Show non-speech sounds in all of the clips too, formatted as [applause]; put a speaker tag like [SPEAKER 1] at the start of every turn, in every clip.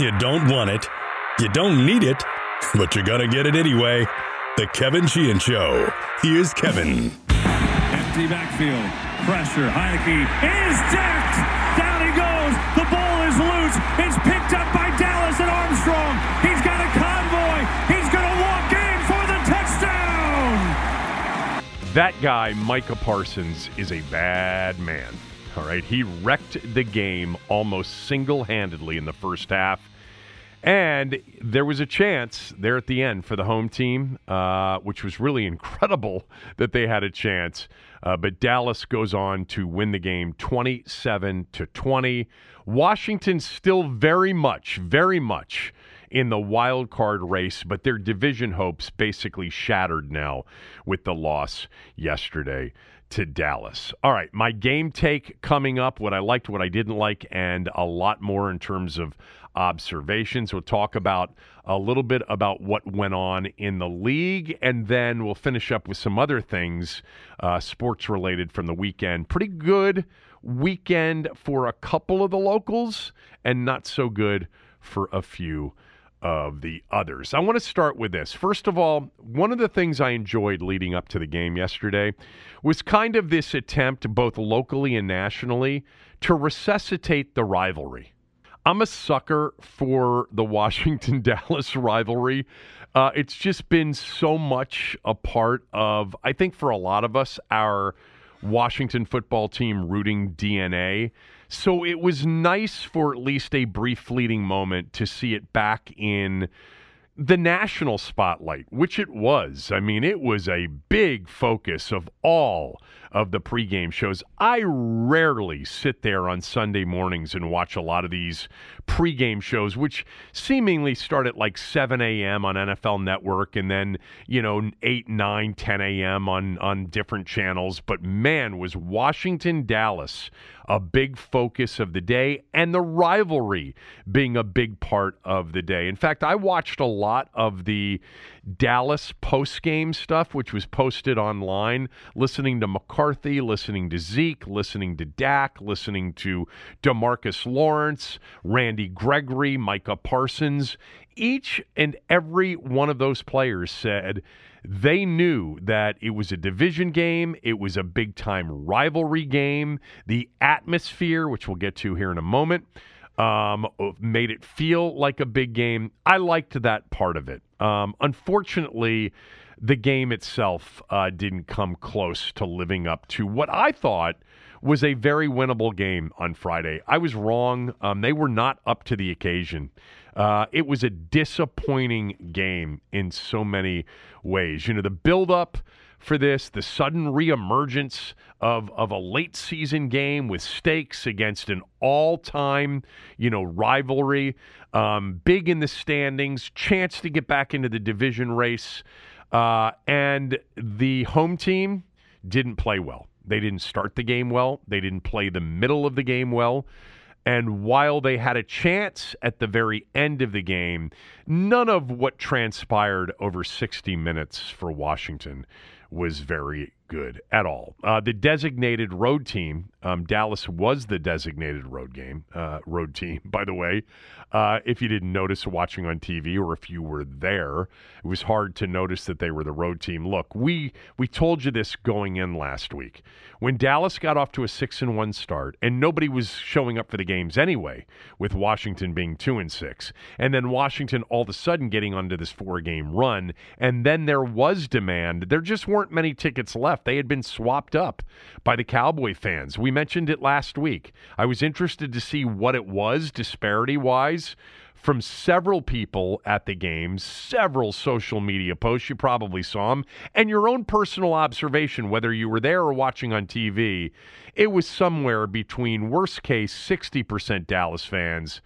[SPEAKER 1] You don't want it. You don't need it, but you're going to get it anyway. The Kevin Sheehan Show. Here's Kevin.
[SPEAKER 2] Empty backfield. Pressure. Heinicke is decked. Down he goes. The ball is loose. It's picked up by Dallas and Armstrong. He's got a convoy. He's going to walk in for the touchdown.
[SPEAKER 3] That guy, Micah Parsons, is a bad man. All right. He wrecked the game almost single handedly in the first half. And there was a chance there at the end for the home team, uh, which was really [laughs] incredible that they had a chance. Uh, but Dallas goes on to win the game 27 to 20. Washington still very much, very much in the wild card race, but their division hopes basically shattered now with the loss yesterday to Dallas. All right, my game take coming up, what I liked, what I didn't like, and a lot more in terms of observations. We'll talk about a little bit about what went on in the league, and then we'll finish up with some other things uh, sports related from the weekend. Pretty good weekend for a couple of the locals, and not so good for a few of the others. I want to start with this. First of all, one of the things I enjoyed leading up to the game yesterday was kind of this attempt, both locally and nationally, to resuscitate the rivalry. I'm a sucker for the [laughs] Washington Dallas rivalry. Uh, it's just been so much a part of, I think, for a lot of us, our Washington football team rooting DNA. So it was nice for at least a brief fleeting moment to see it back in the national spotlight, which it was. I mean, it was a big focus of all of the pregame shows. I rarely sit there on Sunday mornings and watch a lot of these pregame shows, which seemingly start at like 7 a.m. on NFL Network and then, you know, 8, 9, 10 a.m. on, on different channels. But man, was Washington, Dallas a big focus of the day and the rivalry being a big part of the day. In fact, I watched a lot of the Dallas post game stuff, which was posted online, listening to McCarthy, listening to Zeke, listening to Dak, listening to Demarcus Lawrence, Randy Gregory, Micah Parsons. Each and every one of those players said they knew that it was a division game, it was a big time rivalry game. The atmosphere, which we'll get to here in a moment, um, made it feel like a big game. I liked that part of it. Um, unfortunately, the game itself uh, didn't come close to living up to what I thought was a very winnable game on Friday. I was wrong. Um, they were not up to the occasion. Uh, it was a disappointing game in so many ways. You know, the buildup for this, the sudden reemergence of, of a late season game with stakes against an all time, you know, rivalry, um, big in the standings, chance to get back into the division race. Uh, and the home team didn't play well. They didn't start the game well. They didn't play the middle of the game well. And while they had a chance at the very end of the game, none of what transpired over 60 minutes for Washington was very good at all. Uh, the designated road team, um, Dallas was the designated road game, uh, road team. [laughs] By the way, uh, if you didn't notice watching on TV or if you were there, it was hard to notice that they were the road team. Look, we we told you this going in last week when Dallas got off to a six and one start, and nobody was showing up for the games anyway, with Washington being two and six, and then Washington all of a sudden getting onto this four game run, and then there was demand. There just weren't many tickets left. They had been swapped up by the Cowboy fans. We mentioned it last week. I was interested to see what it was disparity wise from several people at the games, several social media posts. You probably saw them, and your own personal observation, whether you were there or watching on TV. It was somewhere between worst case 60% Dallas fans,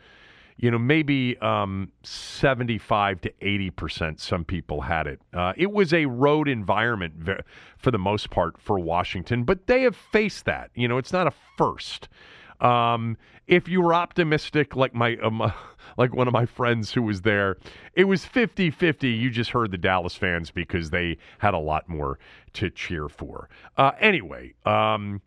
[SPEAKER 3] you know, maybe um, 75 to 80%. Some people had it. Uh, it was a road environment for the most part for Washington, but they have faced that. You know, it's not a first. Um, if you were optimistic, like my um, [laughs] like one of my friends who was there, it was 50-50. You just heard the Dallas fans because they had a lot more to cheer for. Uh, anyway, um,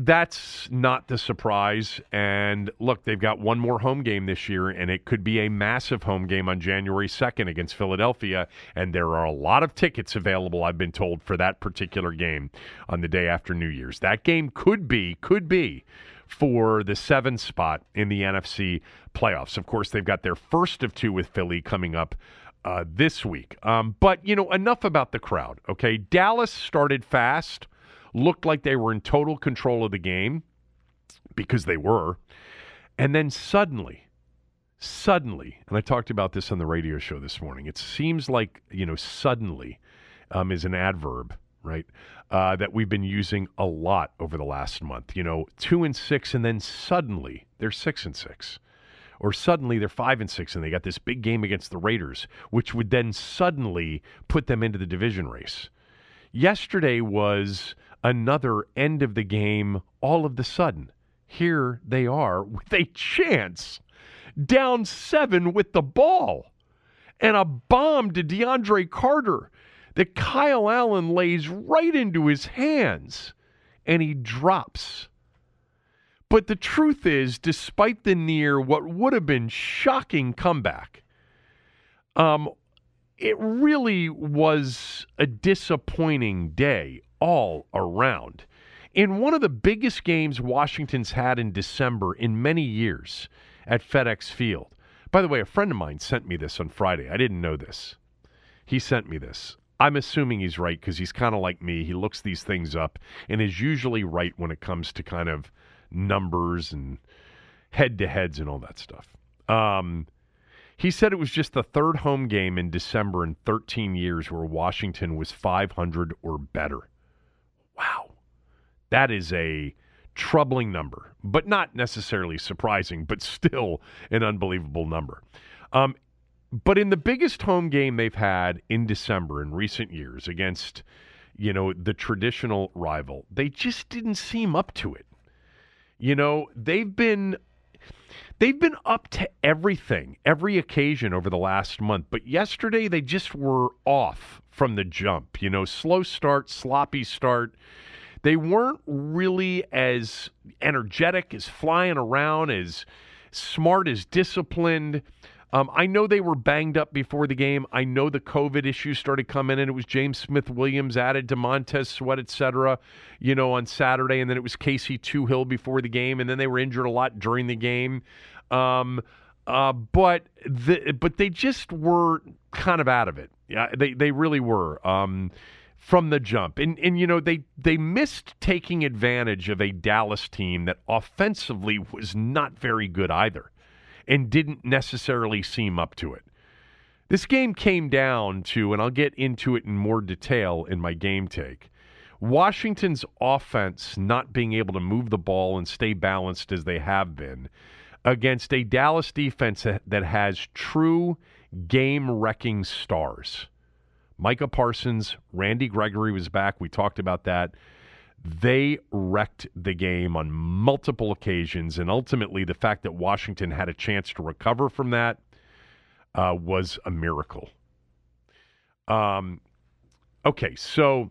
[SPEAKER 3] that's not the surprise. And look, they've got one more home game this year, and it could be a massive home game on January 2nd against Philadelphia. And there are a lot of tickets available, I've been told, for that particular game on the day after New Year's. That game could be, could be for the seven spot in the NFC playoffs. Of course, they've got their first of two with Philly coming up uh, this week. Um, but, you know, enough about the crowd, okay? Dallas started fast, looked like they were in total control of the game because they were. And then suddenly, suddenly, and I talked about this on the radio show this morning, it seems like, you know, suddenly um, is an adverb, right? uh, that we've been using a lot over the last month. You know, two and six, and then suddenly they're six and six. Or suddenly they're five and six, and they got this big game against the Raiders, which would then suddenly put them into the division race. Yesterday was another end of the game all of the sudden. Here they are with a chance, down seven with the ball, and a bomb to DeAndre Carter that Kyle Allen lays right into his hands and he drops. But the truth is, despite the near what would have been shocking comeback, um, it really was a disappointing day all around. In one of the biggest games Washington's had in December in many years at FedEx Field. By the way, a friend of mine sent me this on Friday. I didn't know this. He sent me this. I'm assuming he's right because he's kind of like me. He looks these things up and is usually right when it comes to kind of numbers and head to heads and all that stuff. Um, he said it was just the third home game in December in 13 years where Washington was 500 or better. Wow. That is a troubling number, but not necessarily surprising, but still an unbelievable number. Um, but in the biggest home game they've had in December in recent years against, you know, the traditional rival, they just didn't seem up to it. You know, they've been they've been up to everything, every occasion over the last month, but yesterday they just were off from the jump. You know, slow start, sloppy start. They weren't really as energetic, as flying around, as smart, as disciplined. Um, I know they were banged up before the game. I know the COVID issues started coming in. It was James Smith Williams added to Montez Sweat, et cetera, you know, on Saturday. And then it was Casey Toohill before the game. And then they were injured a lot during the game. Um, uh, but the, but they just were kind of out of it. Yeah, they, they really were. Um, from the jump. And and you know, they they missed taking advantage of a Dallas team that offensively was not very good either and didn't necessarily seem up to it. This game came down to, and I'll get into it in more detail in my game take. Washington's offense not being able to move the ball and stay balanced as they have been against a Dallas defense that has true game wrecking stars. Micah Parsons, Randy Gregory was back. We talked about that. They wrecked the game on multiple occasions, and ultimately, the fact that Washington had a chance to recover from that uh, was a miracle. Um, okay, so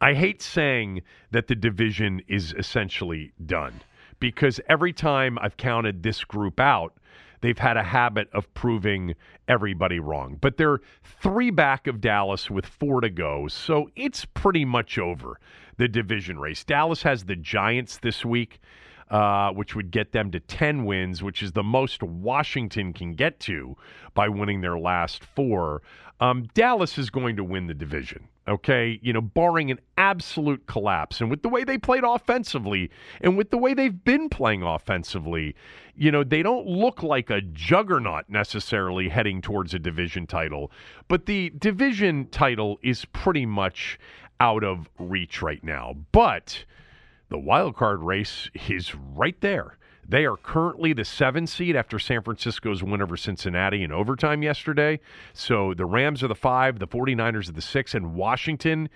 [SPEAKER 3] I hate saying that the division is essentially done because every time I've counted this group out, they've had a habit of proving everybody wrong. But they're three back of Dallas with four to go, so it's pretty much over the division race. Dallas has the Giants this week. Uh, which would get them to 10 wins, which is the most Washington can get to by winning their last four. Um, Dallas is going to win the division okay, you know, barring an absolute collapse. And with the way they played offensively and with the way they've been playing offensively, you know, they don't look like a juggernaut necessarily heading towards a division title. But the division title is pretty much out of reach right now. But the wild card race is right there. They are currently the seven seed after San Francisco's win over Cincinnati in overtime yesterday. So the Rams are the five, the 49ers are the six, and Washington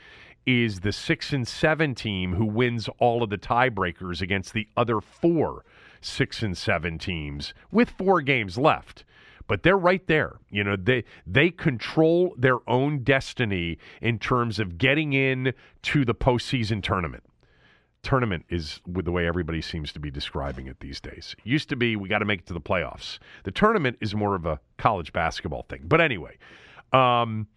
[SPEAKER 3] is the six and seven team who wins all of the tiebreakers against the other four six and seven teams with four games left but they're right there. You know, they they control their own destiny in terms of getting in to the postseason tournament tournament is with the way everybody seems to be describing it these days. It used to be we got to make it to the playoffs. The tournament is more of a college basketball thing. But anyway, um,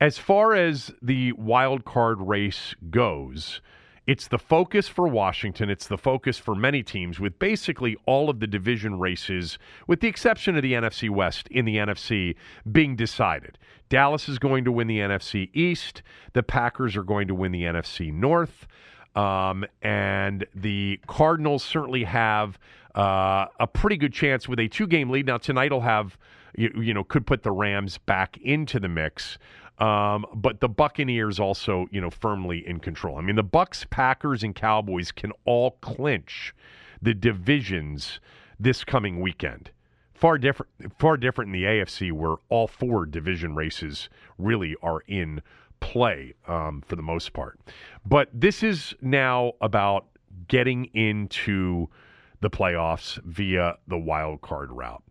[SPEAKER 3] as far as the wild card race goes, it's the focus for Washington. It's the focus for many teams, with basically all of the division races, with the exception of the NFC West in the NFC, being decided. Dallas is going to win the NFC East. The Packers are going to win the NFC North. Um, and the Cardinals certainly have uh, a pretty good chance with a two game lead. Now, tonight will have, you, you, know, could put the Rams back into the mix. Um, but the Buccaneers also, you know, firmly in control. I mean, the Bucks, Packers, and Cowboys can all clinch the divisions this coming weekend. Far different, far different in the AFC, where all four division races really are in play um, for the most part. But this is now about getting into the playoffs via the wild card route.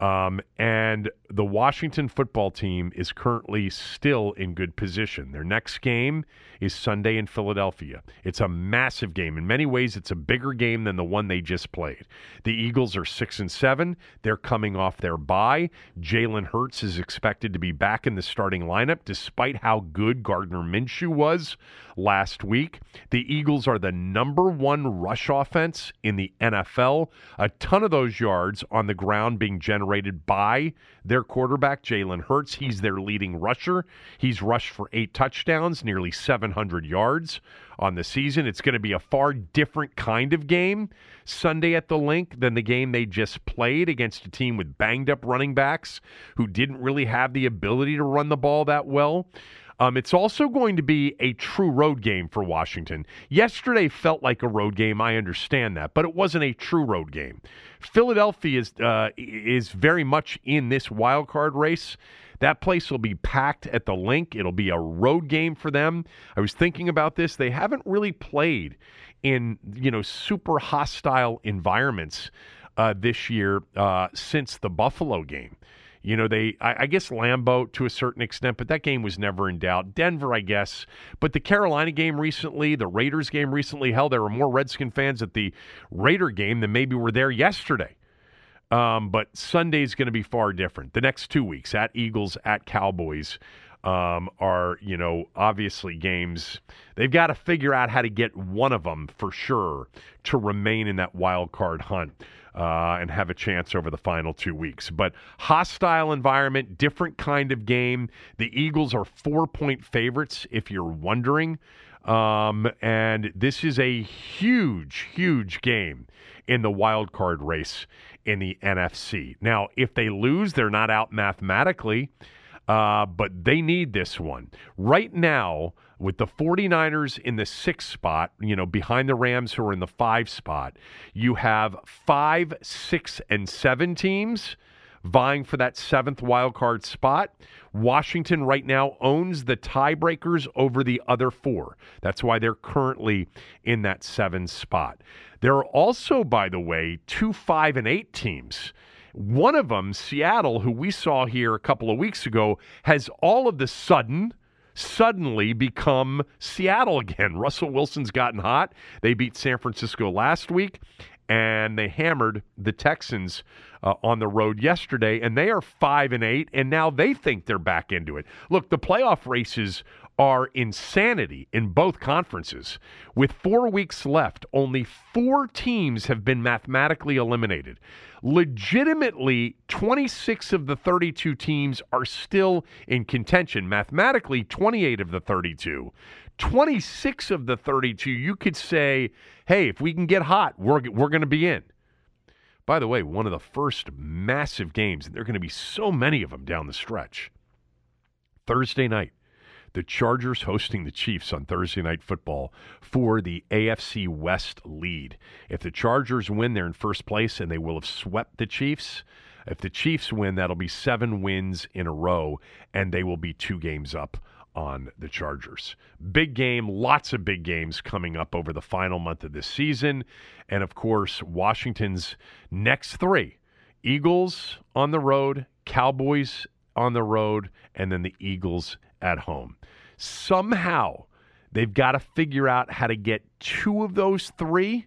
[SPEAKER 3] Um, and the Washington football team is currently still in good position. Their next game is Sunday in Philadelphia. It's a massive game. In many ways, it's a bigger game than the one they just played. The Eagles are six and seven. They're coming off their bye. Jalen Hurts is expected to be back in the starting lineup, despite how good Gardner Minshew was last week. The Eagles are the number one rush offense in the NFL. A ton of those yards on the ground being generated by their quarterback, Jalen Hurts. He's their leading rusher. He's rushed for eight touchdowns, nearly 700 yards on the season. It's going to be a far different kind of game Sunday at the Linc than the game they just played against a team with banged up running backs who didn't really have the ability to run the ball that well. Um, it's also going to be a true road game for Washington. Yesterday felt like a road game. I understand that, but it wasn't a true road game. Philadelphia is uh, is very much in this wild card race. That place will be packed at the Linc. It'll be a road game for them. I was thinking about this. They haven't really played in you know super hostile environments uh, this year uh, since the Buffalo game. You know, they, I, I, guess Lambeau to a certain extent, but that game was never in doubt. Denver, I guess. But the Carolina game recently, the Raiders game recently, hell, there were more Redskin fans at the Raider game than maybe were there yesterday. Um, but Sunday's going to be far different. The next two weeks at Eagles, at Cowboys, um, are, you know, obviously games. They've got to figure out how to get one of them for sure to remain in that wild card hunt uh, and have a chance over the final two weeks. But hostile environment, different kind of game. The Eagles are four point favorites, if you're wondering. Um, and this is a huge, huge game in the wild card race in the NFC. Now, if they lose, they're not out mathematically, uh, but they need this one. Right now, with the 49ers in the sixth spot, you know, behind the Rams who are in the five spot, you have five, six, and seven teams vying for that seventh wild card spot. Washington right now owns the tiebreakers over the other four. That's why they're currently in that seven spot. There are also, by the way, two, five, and eight teams. One of them, Seattle, who we saw here a couple of weeks ago, has all of the sudden suddenly become Seattle again. [laughs] Russell Wilson's gotten hot. They beat San Francisco last week, and they hammered the Texans uh, on the road yesterday, and they are five and eight, and now they think they're back into it. Look, the playoff races are insanity in both conferences. With four weeks left, only four teams have been mathematically eliminated. Legitimately, 26 of the 32 teams are still in contention. Mathematically, 28 of the 32. 26 of the 32, you could say, hey, if we can get hot, we're, we're going to be in. By the way, one of the first massive games, and there are going to be so many of them down the stretch. Thursday night, the Chargers hosting the Chiefs on Thursday Night Football for the AFC West lead. If the Chargers win, they're in first place and they will have swept the Chiefs. If the Chiefs win, that'll be seven wins in a row, and they will be two games up on the Chargers. Big game, lots of big games coming up over the final month of this season. And of course, Washington's next three Eagles on the road, Cowboys on the road, and then the Eagles at home. Somehow, they've got to figure out how to get two of those three,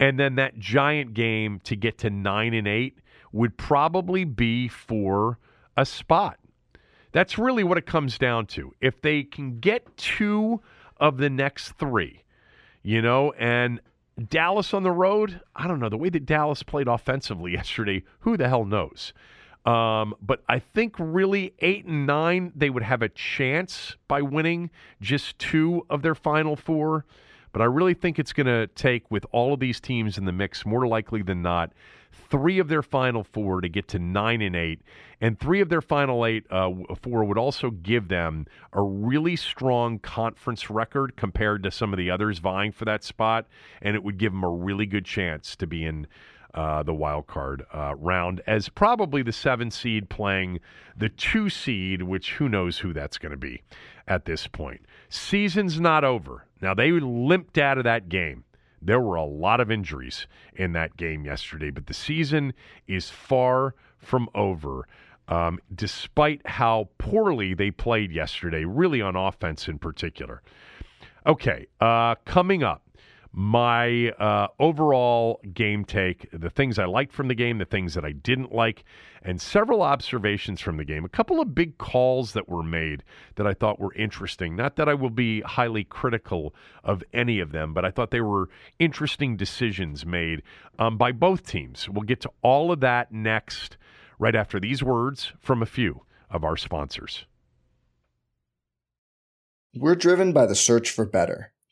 [SPEAKER 3] and then that giant game to get to nine and eight would probably be for a spot. That's really what it comes down to. If they can get two of the next three, you know, and Dallas on the road, I don't know. The way that Dallas played offensively [laughs] yesterday, who the hell knows? Um, but I think really eight and nine, they would have a chance by winning just two of their final four. But I really think it's going to take, with all of these teams in the mix, more likely than not, three of their final four to get to nine and eight, and three of their final eight uh, four would also give them a really strong conference record compared to some of the others vying for that spot, and it would give them a really good chance to be in. Uh, the wild card uh, round as probably the seven seed playing the two seed, which who knows who that's going to be at this point. Season's not over. Now they limped out of that game. There were a lot of injuries in that game yesterday, but the season is far from over. Um, despite how poorly they played yesterday, really on offense in particular. Okay, uh, coming up, my uh, overall game take, the things I liked from the game, the things that I didn't like, and several observations from the game. A couple of big calls that were made that I thought were interesting. Not that I will be highly critical of any of them, but I thought they were interesting decisions made um, by both teams. We'll get to all of that next, right after these words from a few of our sponsors.
[SPEAKER 4] We're driven by the search for better.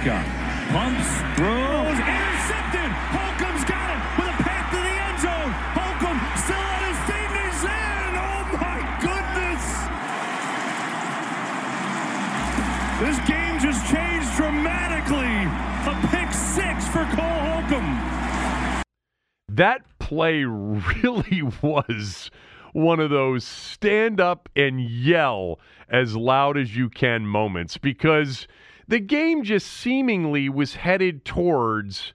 [SPEAKER 2] Prescott pumps, throws, intercepted. Holcomb's got it with a path to the end zone. Holcomb still on his feet he's in. Oh my goodness! This game just changed dramatically. A pick six for Cole Holcomb.
[SPEAKER 3] That play [laughs] really was one of those stand up and yell as loud as you can moments because the game just seemingly was headed towards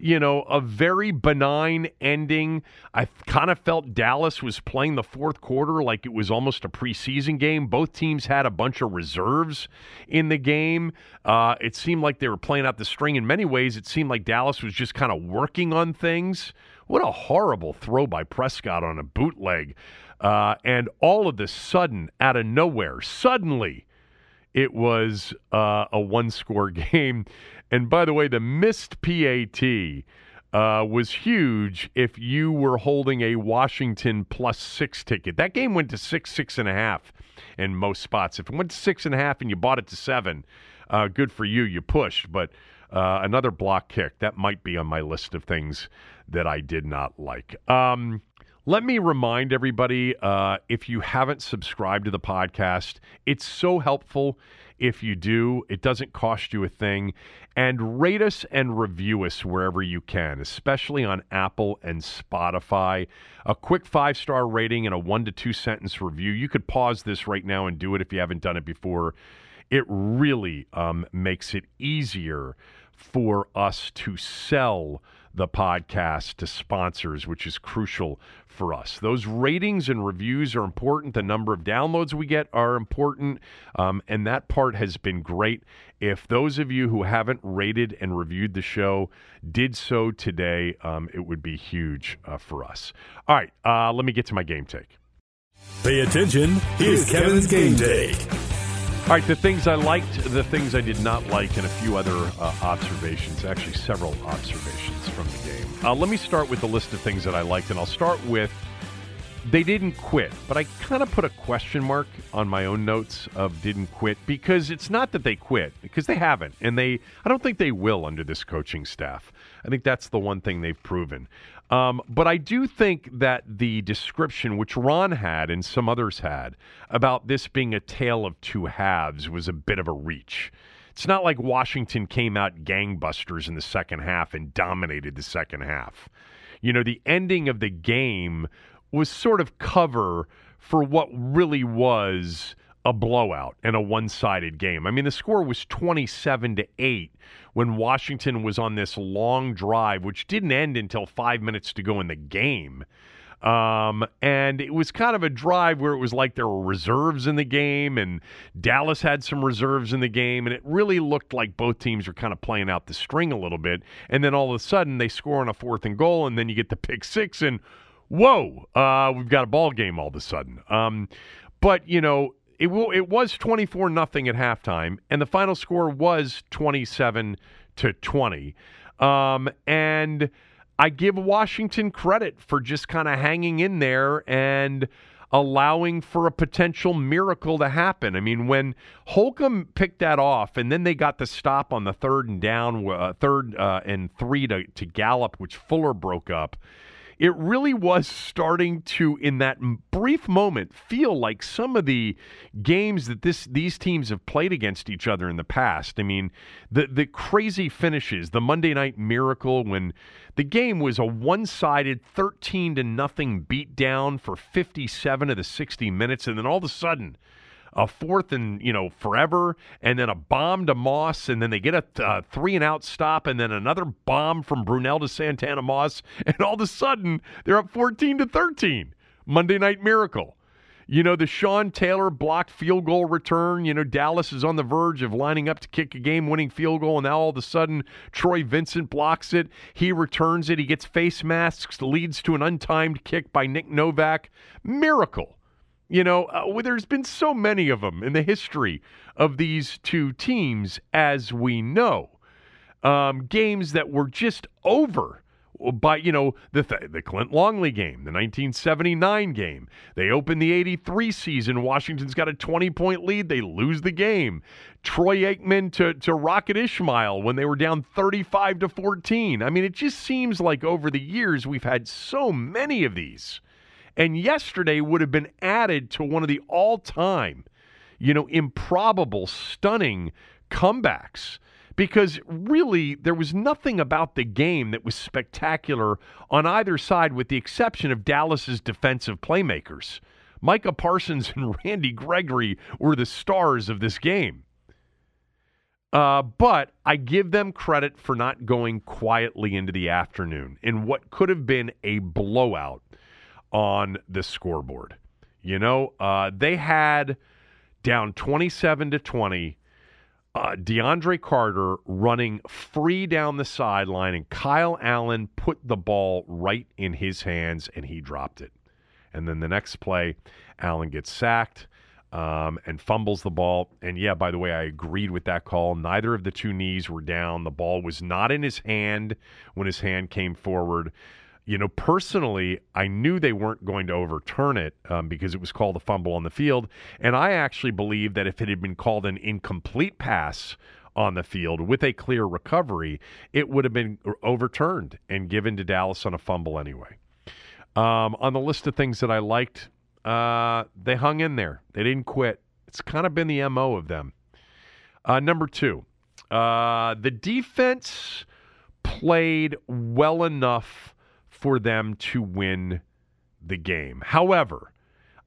[SPEAKER 3] you know, a very benign ending. I kind of felt Dallas was playing the fourth quarter like it was almost a preseason game. Both teams had a bunch of reserves in the game. Uh, it seemed like they were playing out the string. In many ways, it seemed like Dallas was just kind of working on things. What a horrible throw by Prescott on a bootleg. Uh, and all of a sudden, out of nowhere, suddenly, it was uh, a one score [laughs] game. And by the way, the missed PAT uh, was huge if you were holding a Washington plus six ticket. That game went to six, six and a half in most spots. If it went to six and a half and you bought it to seven, uh, good for you. You pushed. But uh, another block kick, that might be on my list of things that I did not like. Um, let me remind everybody uh, if you haven't subscribed to the podcast, it's so helpful if you do. It doesn't cost you a thing. And rate us and review us wherever you can, especially on Apple and Spotify. A quick five star rating and a one to two sentence review. You could pause this right now and do it if you haven't done it before. It really um, makes it easier for us to sell the podcast to sponsors, which is crucial for us. Those ratings and reviews are important. The number of downloads we get are important. Um, and that part has been great. If those of you who haven't rated and reviewed the show did so today, um, it would be huge uh, for us. All right, uh, let me get to my game take.
[SPEAKER 1] Pay attention. Here's Kevin's game take.
[SPEAKER 3] All right, the things I liked, the things I did not like, and a few other uh, observations, actually, several observations from the game. Uh, let me start with the list of things that I liked, and I'll start with they didn't quit, but I kind of put a question mark on my own notes of didn't quit because it's not that they quit, because they haven't, and they I don't think they will under this coaching staff. I think that's the one thing they've proven. Um, but I do think that the description, which Ron had and some others had, about this being a tale of two halves was a bit of a reach. It's not like Washington came out gangbusters in the second half and dominated the second half. You know, the ending of the game was sort of cover for what really was a blowout and a one-sided game. I mean, the score was 27 to 8 when Washington was on this long drive which didn't end until 5 minutes to go in the game. Um, and it was kind of a drive where it was like there were reserves in the game, and Dallas had some reserves in the game, and it really looked like both teams were kind of playing out the string a little bit. And then all of a sudden, they score on a fourth and goal, and then you get the pick six, and whoa, uh, we've got a ball game all of a sudden. Um, but you know, it will, it was 24 nothing at halftime and the final score was 27 to 20 um, and i give washington credit for just kind of hanging in there and allowing for a potential miracle to happen. I mean, when Holcomb picked that off, and then they got the stop on the third and down, uh, third uh, and three to, to Gallup, which Fuller broke up it really was starting to, in that brief moment, feel like some of the games that this these teams have played against each other in the past. I mean, the the crazy finishes, the Monday Night Miracle when the game was a one-sided 13 to nothing beatdown for 57 of the 60 minutes, and then all of a sudden a fourth and you know forever, and then a bomb to Moss, and then they get a uh, three and out stop, and then another bomb from Brunell to Santana Moss, [laughs] and all of a sudden they're up 14 to 13. Monday Night Miracle. You know, the Sean Taylor blocked field goal return. You know, Dallas is on the verge of lining up to kick a game winning field goal, and now all of a sudden, Troy Vincent blocks it. He returns it. He gets face masks, leads to an untimed kick by Nick Novak. Miracle. You know, uh, there's been so many of them in the history of these two teams, as we know. Um, games that were just over by you know the the Clint Longley game, the 1979 game. They open the 83 season. Washington's got a 20 point lead. They lose the game. Troy Aikman to to Rocket Ismail when they were down 35 to 14. I mean, it just seems like over the years we've had so many of these and yesterday would have been added to one of the all time, you know, improbable, stunning comebacks because really there was nothing about the game that was spectacular on either side, with the exception of Dallas's defensive playmakers. Micah Parsons [laughs] and Randy Gregory were the stars of this game. Uh, but I give them credit for not going quietly into the afternoon in what could have been a blowout on the scoreboard. You know, uh, they had down 27 to 20. Uh, DeAndre Carter running free down the sideline, and Kyle Allen put the ball right in his hands, and he dropped it. And then the next play, Allen gets sacked um, and fumbles the ball. And yeah, by the way, I agreed with that call. Neither of the two knees were down. The ball was not in his hand when his hand came forward. You know, personally, I knew they weren't going to overturn it um, because it was called a fumble on the field. And I actually believe that if it had been called an incomplete pass on the field with a clear recovery, it would have been overturned and given to Dallas on a fumble anyway. Um, on the list of things that I liked, uh, they hung in there. They didn't quit. It's kind of been the MO of them. Uh, number two, uh, the defense played well enough for them to win the game. However,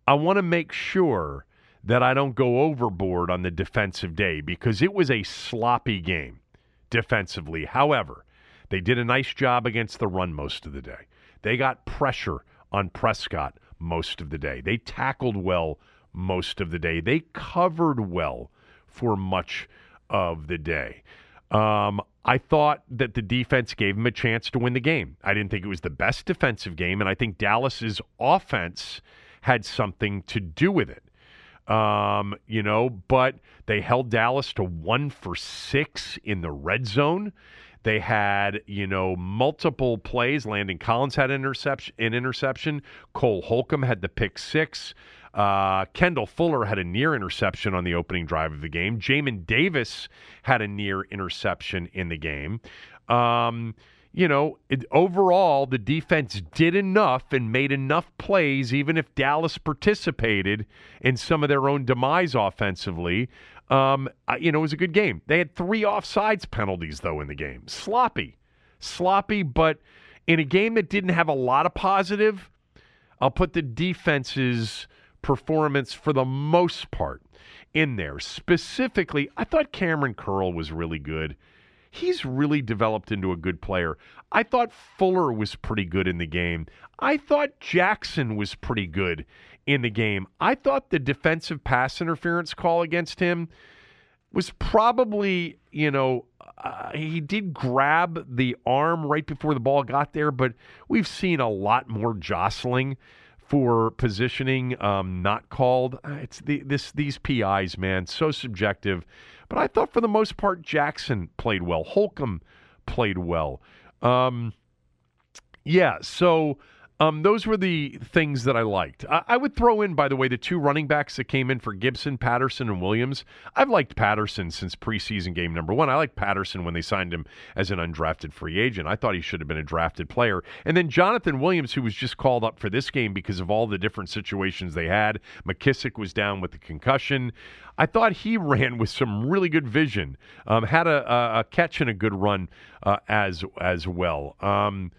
[SPEAKER 3] I want to make sure that I don't go overboard on the defensive day because it was a sloppy game defensively. However, they did a nice job against the run most of the day. They got pressure on Prescott most of the day. They tackled well most of the day. They covered well for much of the day. Um, I thought that the defense gave him a chance to win the game. I didn't think it was the best defensive game, and I think Dallas's offense had something to do with it. Um, you know, but they held Dallas to one for six in the red zone. They had, you know, multiple plays. Landon Collins had interception. An interception. Cole Holcomb had the pick six. Uh, Kendall Fuller had a near interception on the opening drive of the game. Jamin Davis had a near interception in the game. Um, you know, it, overall, the defense did enough and made enough plays, even if Dallas participated in some of their own demise offensively. Um, you know, it was a good game. They had three offsides penalties, though, in the game. Sloppy. Sloppy, but in a game that didn't have a lot of positive, I'll put the defense's performance for the most part in there. Specifically, I thought Kamren Curl was really good. He's really developed into a good player. I thought Fuller was pretty good in the game. I thought Jackson was pretty good in the game. I thought the defensive pass interference call against him was probably, you know, uh, he did grab the arm right before the ball got there, but we've seen a lot more jostling for positioning um, not called. Uh, it's the, this these PIs, man, so subjective. But I thought for the most part Jackson played well. Holcomb played well. Um, yeah, so um, those were the things that I liked. I, I, would throw in, by the way, the two running backs that came in for Gibson, Patterson, and Williams. I've liked Patterson since preseason game number one. I liked Patterson when they signed him as an undrafted free agent. I thought he should have been a drafted player. And then Jonathan Williams, who was just called up for this game because of all the different situations they had. McKissic was down with the concussion. I thought he [laughs] ran with some really good vision. Um, had a, a, a, catch and a good run uh, as as well. Um,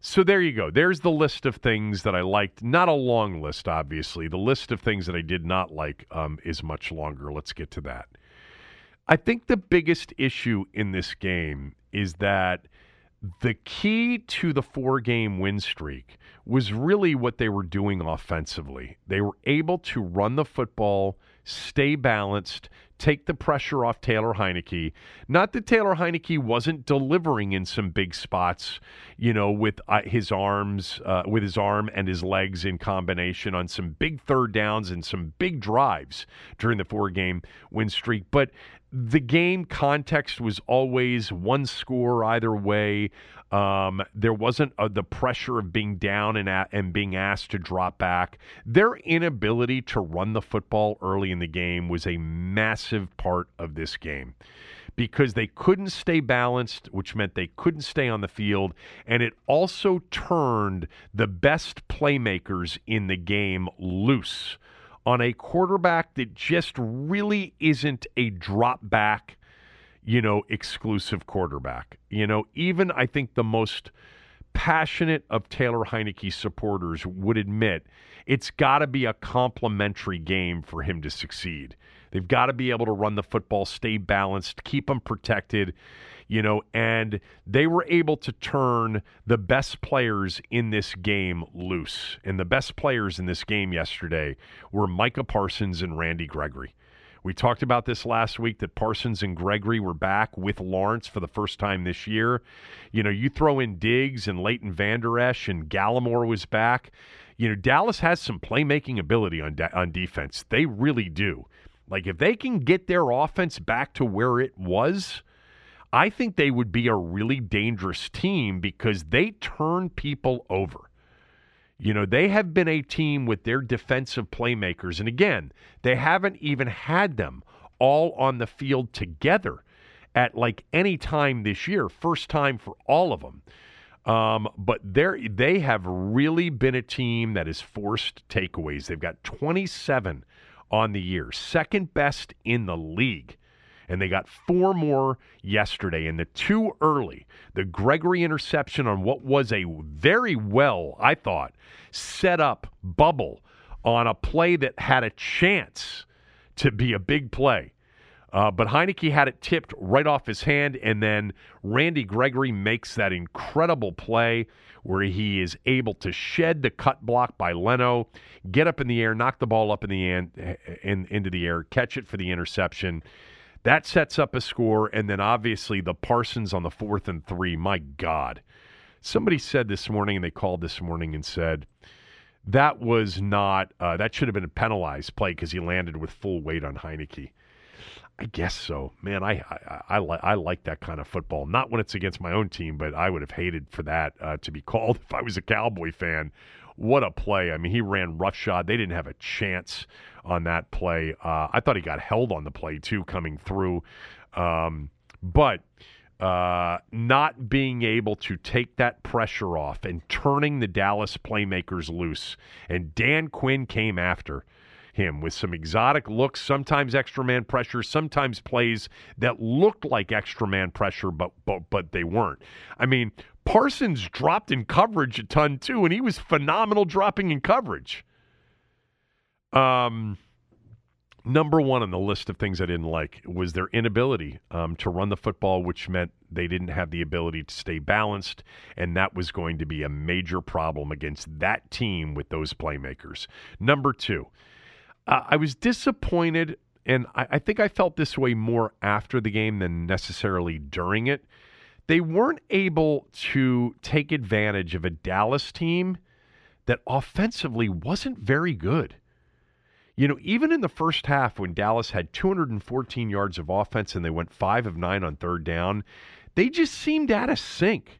[SPEAKER 3] so there you go. There's the list of things that I liked. Not a long list, obviously. The list of things that I did not like um, is much longer. Let's get to that. I think the biggest issue in this game is that the key to the four game win streak was really what they were doing offensively. They were able to run the football, stay balanced, take the pressure off Taylor Heinicke. Not that Taylor Heinicke wasn't delivering in some big spots, you know, with uh, his arms, uh, with his arm and his legs in combination on some big third downs and some big drives during the four game win streak. But the game context was always one score either way. Um, there wasn't uh, the pressure of being down and at, and being asked to drop back. Their inability to run the football early in the game was a massive part of this game because they couldn't stay balanced, which meant they couldn't stay on the field, and it also turned the best playmakers in the game loose on a quarterback that just really isn't a drop back you know, exclusive quarterback. You know, even I think the most passionate of Taylor Heinicke supporters would admit it's got to be a complementary game for him to succeed. They've got to be able to run the football, stay balanced, keep him protected, you know, and they were able to turn the best players in this game loose. And the best players in this game yesterday were Micah Parsons and Randy Gregory. We talked about this last week that Parsons and Gregory were back with Lawrence for the first time this year. You know, you throw in Diggs and Leighton Vander Esch and Gallimore was back. You know, Dallas has some playmaking ability on de- on defense. They really do. Like if they can get their offense back to where it was, I think they would be a really dangerous team because they turn people over. You know, they have been a team with their defensive playmakers. And again, they haven't even had them all on the field together at like any time this year. First time for all of them. Um, but they they have really been a team that has forced takeaways. They've got 27 on the year, second best in the league and they got four more yesterday. And the two early, the Gregory interception on what was a very well, I thought, set up bubble on a play that had a chance to be a big play. Uh, but Heinicke had it tipped right off his hand, and then Randy Gregory makes that incredible play where he is able to shed the cut block by Leno, get up in the air, knock the ball up in the air, in, into the air, catch it for the interception. That sets up a score, and then obviously the Parsons on the fourth and three. My God. Somebody said this morning, and they called this morning and said that was not, uh, that should have been a penalized play because he landed with full weight on Heinicke. I guess so, man. I I, I, li- I like that kind of football. Not when it's against my own team, but I would have hated for that uh, to be called [laughs] if I was a Cowboy fan. What a play! I mean, he ran roughshod. They didn't have a chance on that play. Uh, I thought he got held on the play too, coming through. Um, but uh, not being able to take that pressure off and turning the Dallas playmakers loose, and Dan Quinn came after him with some exotic looks, sometimes extra man pressure, sometimes plays that looked like extra man pressure, but but but they weren't. I mean, Parsons dropped in coverage a ton too, and he was phenomenal dropping in coverage. Um, number one on the list of things I didn't like was their inability um, to run the football, which meant they didn't have the ability to stay balanced, and that was going to be a major problem against that team with those playmakers. Number two, uh, I was disappointed, and I, I think I felt this way more after the game than necessarily during it. They weren't able to take advantage of a Dallas team that offensively wasn't very good. You know, even in the first half when Dallas had 214 yards of offense and they went 5 of 9 on third down, they just seemed out of sync.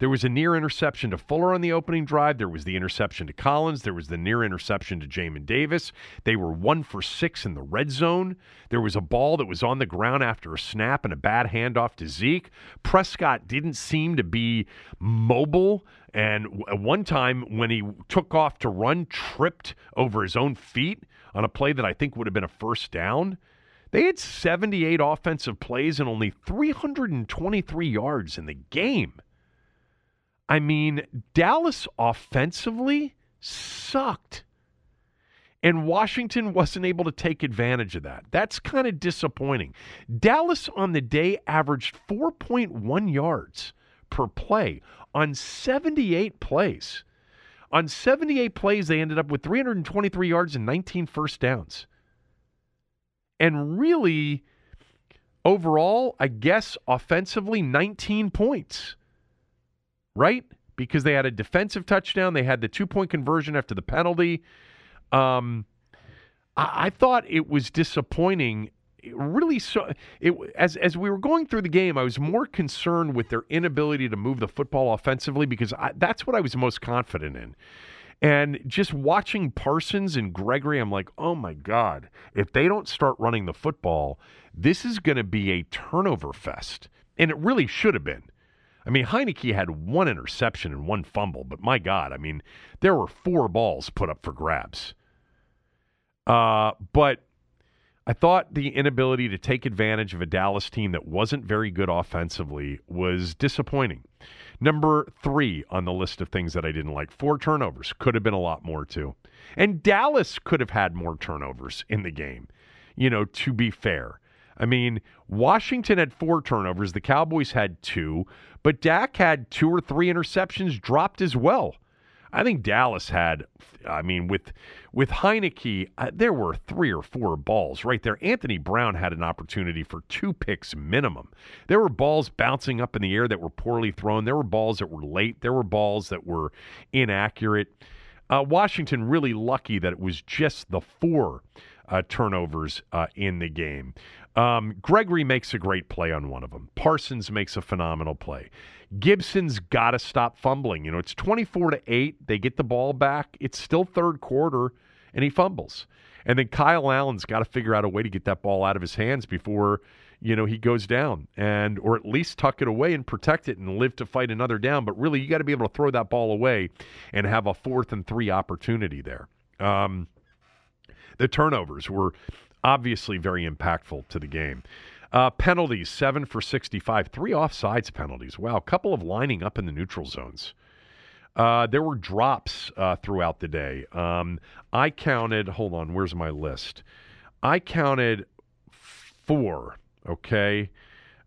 [SPEAKER 3] There was a near interception to Fuller on the opening drive. There was the interception to Collins. There was the near interception to Jamin Davis. They were one for six in the red zone. There was a ball that was on the ground after a snap and a bad handoff to Zeke. Prescott didn't seem to be mobile. And one time when he took off to run, tripped over his own feet on a play that I think would have been a first down. They had 78 offensive plays and only 323 yards in the game. I mean, Dallas offensively sucked. And Washington wasn't able to take advantage of that. That's kind of disappointing. Dallas on the day averaged 4.1 yards per play on 78 plays. On 78 plays, they ended up with 323 yards and 19 first downs. And really, overall, I guess offensively, 19 points. Right? Because they had a defensive touchdown, they had the two point conversion after the penalty. Um, I, I thought it was disappointing really so it as as we were going through the game I was more concerned with their inability to move the football offensively because I, that's what I was most confident in. And just watching Parsons and Gregory, I'm like, oh my God, if they don't start running the football, this is going to be a turnover fest. And it really should have been. I mean, Heinicke had one interception and one fumble, but my God, I mean, there were four balls put up for grabs. Uh, but I thought the inability to take advantage of a Dallas team that wasn't very good offensively was disappointing. Number three on the list of things that I didn't like four turnovers. Could have been a lot more, too. And Dallas could have had more turnovers in the game, you know, to be fair. I mean, Washington had four turnovers, the Cowboys had two, but Dak had two or three interceptions dropped as well. I think Dallas had, I mean, with with Heinicke, uh, there were three or four balls right there. Anthony Brown had an opportunity for two picks minimum. There were balls bouncing up in the air that were poorly thrown. There were balls that were late. There were balls that were inaccurate. Uh, Washington really lucky that it was just the four uh, turnovers uh, in the game. Um, Gregory makes a great play on one of them. Parsons makes a phenomenal play. Gibson's got to stop fumbling. You know, it's 24 to 8. They get the ball back. It's still third quarter, and he fumbles. And then Kyle Allen's got to figure out a way to get that ball out of his hands before, you know, he goes down and or at least tuck it away and protect it and live to fight another down. But really, you got to be able to throw that ball away and have a fourth and three opportunity there. Um, the turnovers were obviously very impactful to the game. Uh, penalties, seven for 65. Three offsides penalties. Wow. A couple of lining up in the neutral zones. Uh, there were drops uh, throughout the day. Um, I counted, hold on, where's my list? I counted four, okay?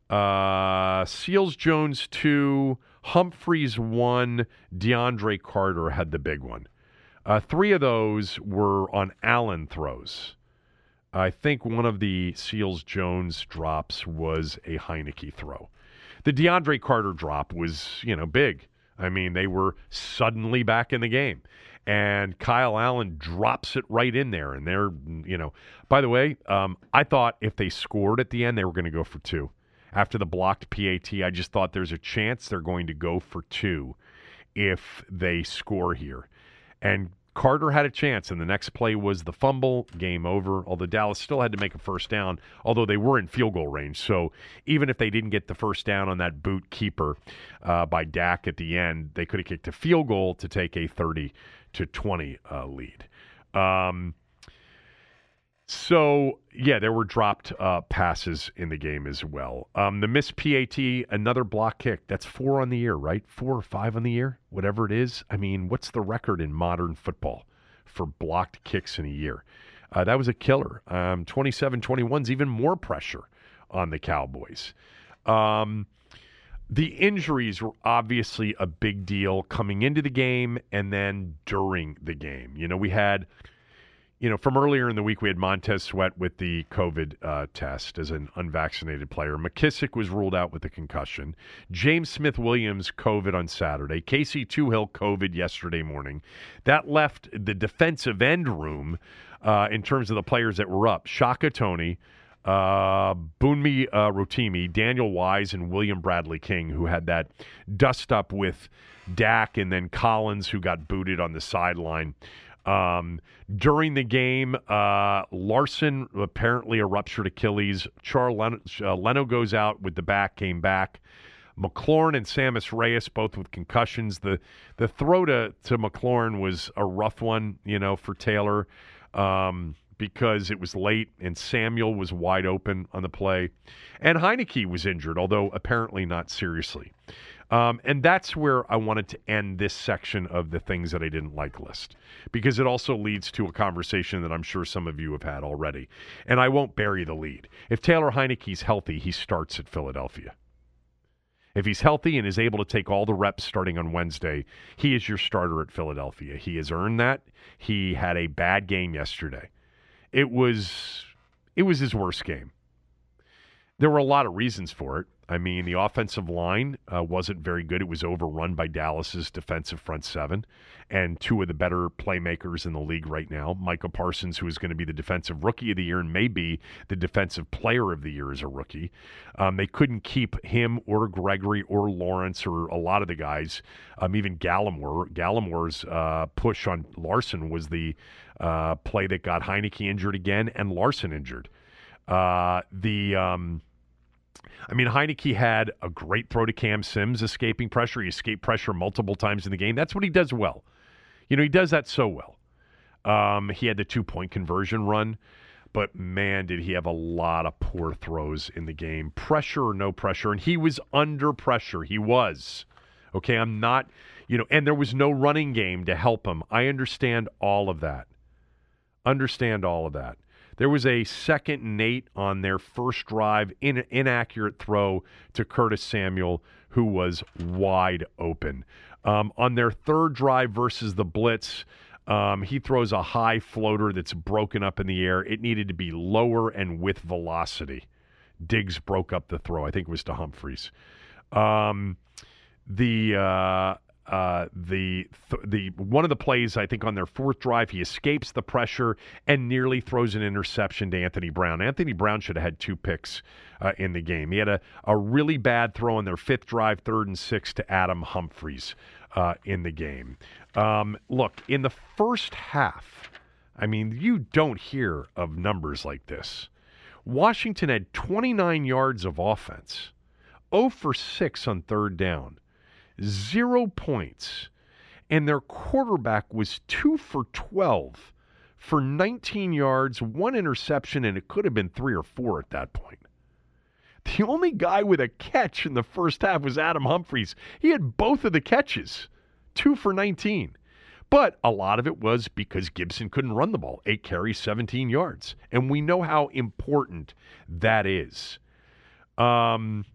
[SPEAKER 3] Uh, Seals Jones, two. Humphreys, one. DeAndre Carter had the big one. Uh, three of those were on Allen throws. I think one of the Seals Jones drops was a Heinicke throw. The DeAndre Carter drop was, you know, big. I mean, they were suddenly back in the game. And Kyle Allen drops it right in there. And they're, you know, by the way, um, I thought if they scored at the end, they were going to go for two. After the blocked PAT, I just thought there's a chance they're going to go for two if they score here. And Carter had a chance, and the next play was the fumble, game over. Although Dallas still had to make a first down, although they were in field goal range. So even if they didn't get the first down on that boot keeper uh, by Dak at the end, they could have kicked a field goal to take a 30 to 20 uh, lead. Um, so yeah, there were dropped uh, passes in the game as well. Um, the missed PAT, another block kick. That's four on the year, right? Four or five on the year, whatever it is. I mean, what's the record in modern football for blocked kicks in a year? Uh, that was a killer. Um, 27 21's even more pressure on the Cowboys. Um, the injuries were obviously a big deal coming into the game and then during the game. You know, we had you know, from earlier in the week, we had Montez Sweat with the COVID uh, test as an unvaccinated player. McKissick was ruled out with a concussion. James Smith Williams, COVID on Saturday. Casey Toohill, COVID yesterday morning. That left the defensive end room uh, in terms of the players that were up. Shaka Toney, uh, Bunmi uh, Rotimi, Daniel Wise, and William Bradley King, who had that dust up with Dak, and then Collins, who got booted on the sideline. Um, during the game, uh, Larsen apparently a ruptured Achilles. Charles Leno, uh, Leno goes out with the back, came back. McLaurin and Sammis Reyes both with concussions. The the throw to, to McLaurin was a rough one, you know, for Taylor um, because it was late and Samuel was wide open on the play. And Heinicke was injured, although apparently not seriously. Um, and that's where I wanted to end this section of the things that I didn't like list because it also leads to a conversation that I'm sure some of you have had already. And I won't bury the lead. If Taylor Heinicke's healthy, he starts at Philadelphia. If he's healthy and is able to take all the reps starting on Wednesday, he is your starter at Philadelphia. He has earned that. He had a bad game yesterday. It was it was his worst game. There were a lot of reasons for it. I mean, the offensive line uh, wasn't very good. It was overrun by Dallas's defensive front seven and two of the better playmakers in the league right now. Micah Parsons, who is going to be the defensive rookie of the year and maybe the defensive player of the year as a rookie. Um, they couldn't keep him or Gregory or Lawrence or a lot of the guys, um, even Gallimore. Gallimore's uh, push on Larsen was the uh, play that got Heinicke injured again and Larsen injured. Uh, the. Um, I mean, Heinicke had a great throw to Cam Sims, escaping pressure. He escaped pressure multiple times in the game. That's what he does well. You know, he does that so well. Um, he had the two point conversion run. but man, did he have a lot of poor throws in the game. Pressure or no pressure. And he was under pressure. He was. Okay, I'm not, you know, and there was no running game to help him. I understand all of that. Understand all of that. There was a second Nate on their first drive, in, inaccurate throw to Curtis Samuel, who was wide open. Um, on their third drive versus the Blitz, um, he throws a high floater that's broken up in the air. It needed to be lower and with velocity. Diggs broke up the throw. I think it was to Humphreys. Um, the uh, uh, the th- the one of the plays I think on their fourth drive he escapes the pressure and nearly throws an interception to Anthony Brown. Anthony Brown should have had two picks uh, in the game. He had a, a really bad throw on their fifth drive, third and six to Adam Humphreys uh, in the game. Um, look, in the first half, I mean, you don't hear of numbers like this. Washington had 29 yards of offense, 0 for 6 on third down, zero points, and their quarterback was 2 for 12 for 19 yards, one interception, and it could have been three or four at that point. The only guy with a catch in the first half was Adam Humphreys. He had both of the catches, two for 19. But a lot of it was because Gibson couldn't run the ball. Eight carries, 17 yards. And we know how important that is. Um,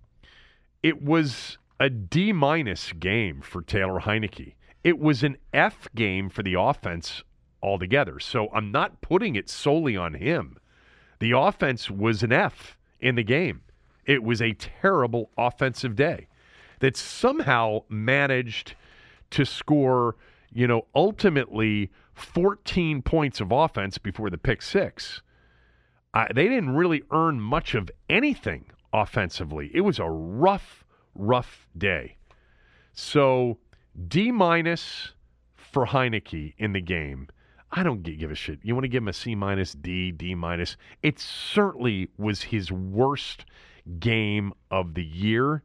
[SPEAKER 3] it was a D minus game for Taylor Heinicke. It was an F game for the offense altogether. So I'm not putting it solely on him. The offense was an F in the game. It was a terrible offensive day that somehow managed to score, you know, ultimately 14 points of offense before the pick six. Uh, they didn't really earn much of anything offensively. It was a rough, rough day. So D minus for Heinicke in the game. I don't give a shit. You want to give him a C minus, D, D minus. It certainly was his worst game of the year.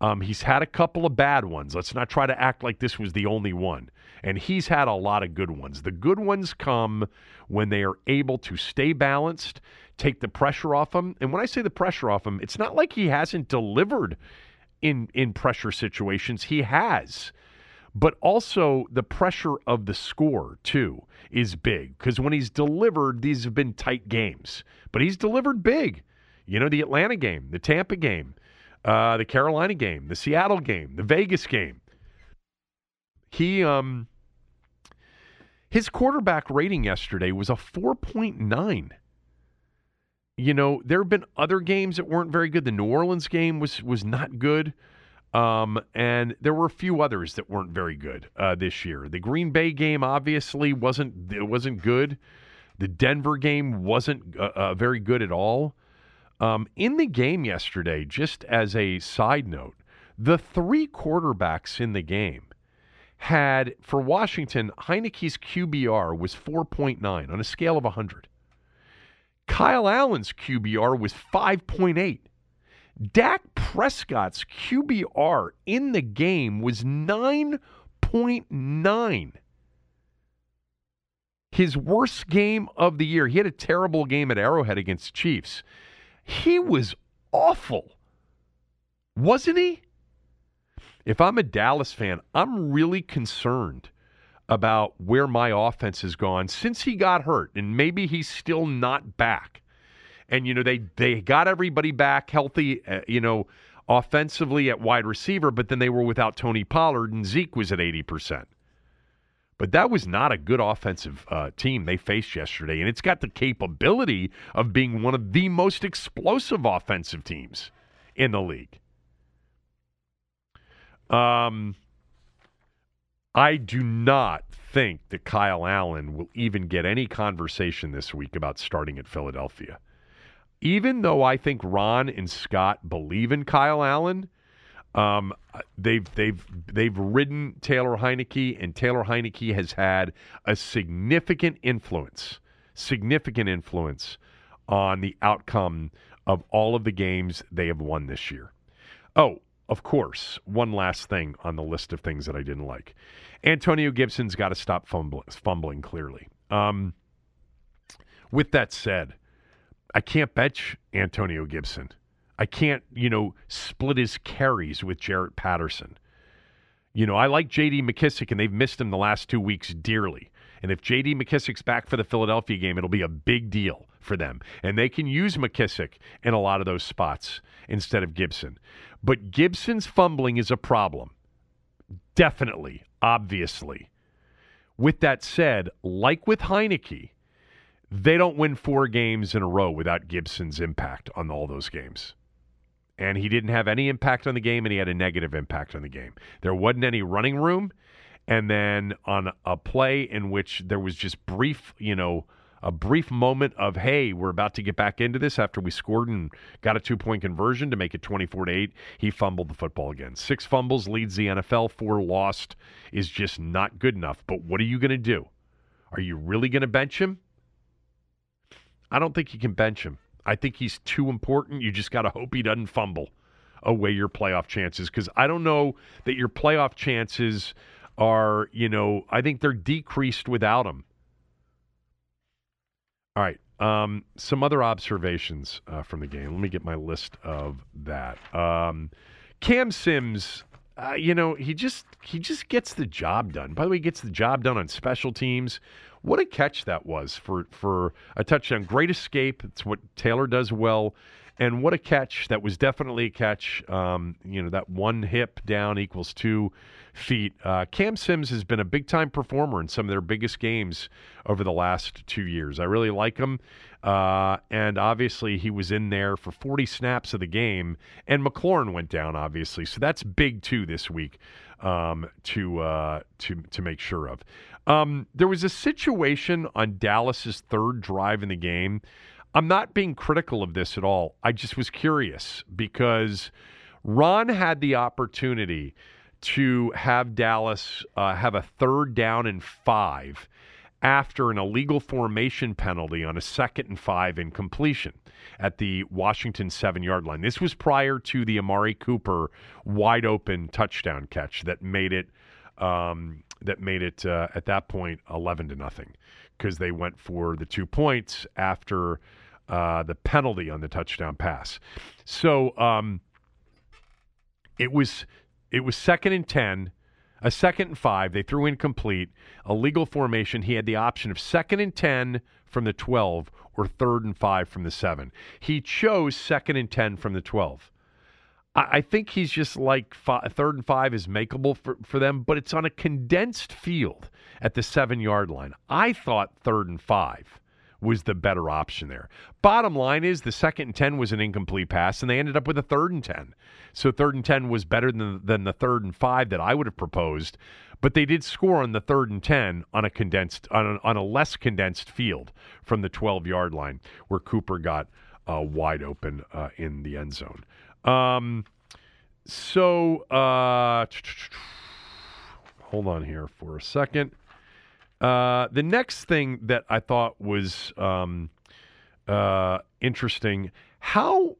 [SPEAKER 3] Um, he's had a couple of bad ones. Let's not try to act like this was the only one. And he's had a lot of good ones. The good ones come when they are able to stay balanced, take the pressure off him. And when I say the pressure off him, it's not like he hasn't delivered in in pressure situations. He has. But also the pressure of the score too is big because when he's delivered, these have been tight games. But he's delivered big. You know, the Atlanta game, the Tampa game, uh, the Carolina game, the Seattle game, the Vegas game. He um his quarterback rating yesterday was a 4.9. You know, there have been other games that weren't very good. The New Orleans game was was not good. Um, and there were a few others that weren't very good uh, this year. The Green Bay game obviously wasn't it wasn't good. The Denver game wasn't uh, uh, very good at all. Um, in the game yesterday, just as a side note, the three quarterbacks in the game had, for Washington, Heinicke's QBR was 4.9 on a scale of 100. Kyle Allen's QBR was 5.8. Dak Prescott's QBR in the game was 9.9. His worst game of the year. He had a terrible game at Arrowhead against Chiefs. He was awful, wasn't he? If I'm a Dallas fan, I'm really concerned about where my offense has gone since he got hurt, and maybe he's still not back. And you know they they got everybody back healthy, uh, you know, offensively at wide receiver, but then they were without Tony Pollard, and Zeke was at eighty percent. But that was not a good offensive uh, team they faced yesterday, and it's got the capability of being one of the most explosive offensive teams in the league. Um, I do not think that Kyle Allen will even get any conversation this week about starting at Philadelphia. Even though I think Ron and Scott believe in Kyle Allen, um, they've they've they've ridden Taylor Heinicke, and Taylor Heinicke has had a significant influence, significant influence on the outcome of all of the games they have won this year. Oh, of course, one last thing on the list of things that I didn't like. Antonio Gibson's got to stop fumbling, fumbling clearly. Um, with that said, I can't bench Antonio Gibson. I can't, you know, split his carries with Jaret Patterson. You know, I like J.D. McKissick, and they've missed him the last two weeks dearly. And if J.D. McKissick's back for the Philadelphia game, it'll be a big deal for them. And they can use McKissick in a lot of those spots instead of Gibson. But Gibson's fumbling is a problem. Definitely, obviously. With that said, like with Heinicke, they don't win four games in a row without Gibson's impact on all those games. And he didn't have any impact on the game, and he had a negative impact on the game. There wasn't any running room. And then on a play in which there was just brief, you know, a brief moment of, hey, we're about to get back into this after we scored and got a two point conversion to make it 24 to 8. He fumbled the football again. Six fumbles leads the NFL, four lost is just not good enough. But what are you going to do? Are you really going to bench him? I don't think you can bench him. I think he's too important. You just got to hope he doesn't fumble away your playoff chances because I don't know that your playoff chances are, you know, I think they're decreased without him. All right. Um, some other observations uh, from the game. Let me get my list of that. Um, Cam Sims, uh, you know, he just he just gets the job done. By the way, he gets the job done on special teams. What a catch that was for for a touchdown. Great escape. It's what Taylor does well. And what a catch! That was definitely a catch. Um, you know, that one hip down equals two feet. Uh, Cam Sims has been a big time performer in some of their biggest games over the last two years. I really like him. Uh, and obviously, he was in there for 40 snaps of the game, and McLaurin went down, obviously. So that's big, too, this week um, to, uh, to, to make sure of. Um, there was a situation on Dallas's third drive in the game I'm not being critical of this at all. I just was curious because Ron had the opportunity to have Dallas uh, have a third down and five after an illegal formation penalty on a second and five incompletion at the Washington seven yard line. This was prior to the Amari Cooper wide open touchdown catch that made it um, that made it uh, at that point eleven to nothing because they went for the two points after uh, the penalty on the touchdown pass. So um, it was it was second and ten, a second and five. They threw incomplete, a legal formation. He had the option of second and ten from the twelve or third and five from the seven. He chose second and ten from the twelve. I, I think he's just like five, third and five is makeable for, for them, but it's on a condensed field at the seven yard line. I thought third and five was the better option there. Bottom line is the second and 10 was an incomplete pass, and they ended up with a third and 10. So third and 10 was better than, than the third and five that I would have proposed. But they did score on the third and 10 on a condensed, on a, on a less condensed field from the 12 yard line where Cooper got uh, wide open uh, in the end zone. Um, so, uh, hold on here for a second. Uh, the next thing that I thought was um, uh, interesting, how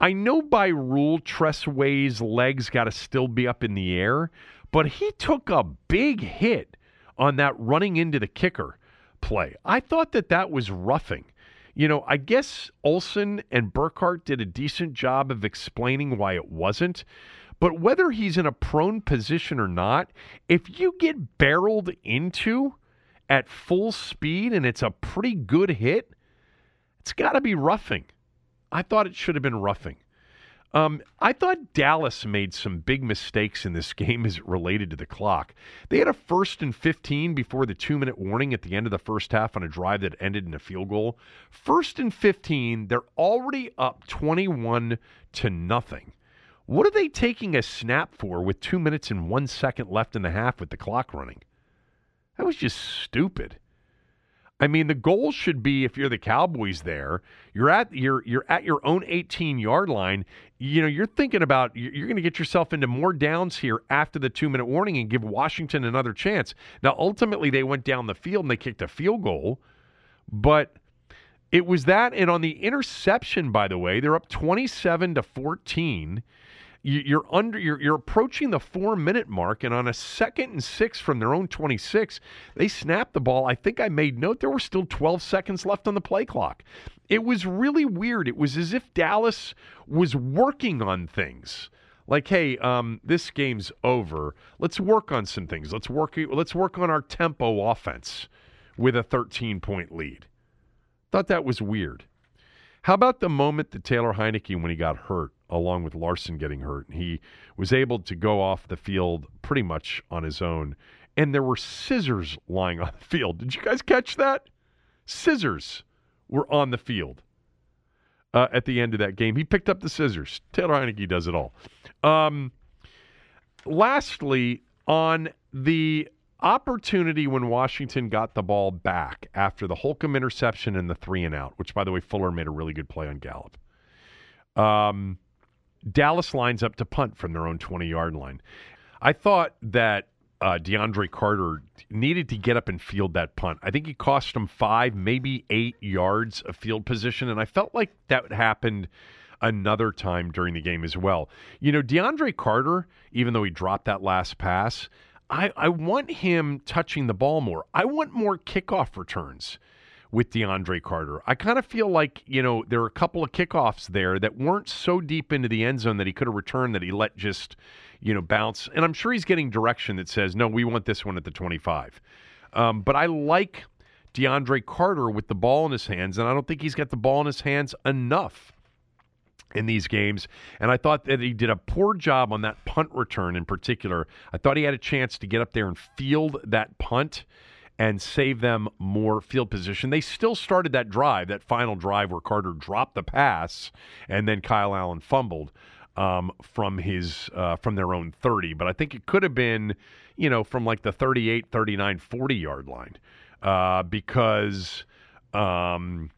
[SPEAKER 3] I know by rule Tress Way's legs got to still be up in the air, but he took a big hit on that running into the kicker play. I thought that that was roughing. You know, I guess Olsen and Burkhardt did a decent job of explaining why it wasn't. But whether he's in a prone position or not, if you get barreled into, at full speed and it's a pretty good hit, it's got to be roughing. I thought it should have been roughing. Um, I thought Dallas made some big mistakes in this [laughs] game as it related to the clock. They had a first and 15 before the two minute warning at the end of the first half on a drive that ended in a field goal. First and 15, they're already up 21 to nothing. What are they taking a snap for with two minutes and one second left in the half with the clock running? That was just stupid. I mean, the goal should be if you're the Cowboys there, you're at you're you're at your own 18 yard line. You know, you're thinking about you're going to get yourself into more downs here after the two minute warning and give Washington another chance. Now, ultimately, they went down the field and they kicked a field goal, but it was that. And on the interception, by the way, they're up 27 to 14 you're under you're, you're approaching the four minute mark and on a second and six from their own 26 they snapped the ball i think i made note there were still 12 seconds left on the play clock it was really weird. It was as if Dallas was working on things. Like, hey, um, this game's over. Let's work on some things. Let's work. Let's work on our tempo offense with a 13 point lead. Thought that was weird. How about the moment that Taylor Heinicke, when he got hurt, along with Larsen getting hurt, he was able to go off the field pretty much on his own, and there were scissors lying [laughs] on the field. Did you guys catch that? Scissors were on the field uh, at the end of that game. He picked up the scissors. Taylor Heinicke does it all. Um, lastly, on the opportunity when Washington got the ball back after the Holcomb interception and the three and out, which, by the way, Fuller made a really good play on Gallup. Um, Dallas lines up to punt from their own 20 yard line. I thought that uh, DeAndre Carter needed to get up and field that punt. I think he cost him five, maybe eight yards of field position, and I felt like that happened another time during the game as well. You know, DeAndre Carter, even though he dropped that last pass, I, I want him touching the ball more. I want more kickoff returns with DeAndre Carter. I kind of feel like, you know, there are a couple of kickoffs there that weren't so deep into the end zone that he could have returned that he let just, you know, bounce. And I'm sure he's getting direction that says, no, we want this one at the 25. Um, but I like DeAndre Carter with the ball in his hands, and I don't think he's got the ball in his hands enough in these games. And I thought that he did a poor job on that punt return in particular. I thought he had a chance to get up there and field that punt and save them more field position. They still started that drive, that final drive where Carter dropped the pass and then Kyle Allen fumbled um, from his uh, from their own 30. But I think it could have been, you know, from like the 38, 39, 40 yard line uh, because um,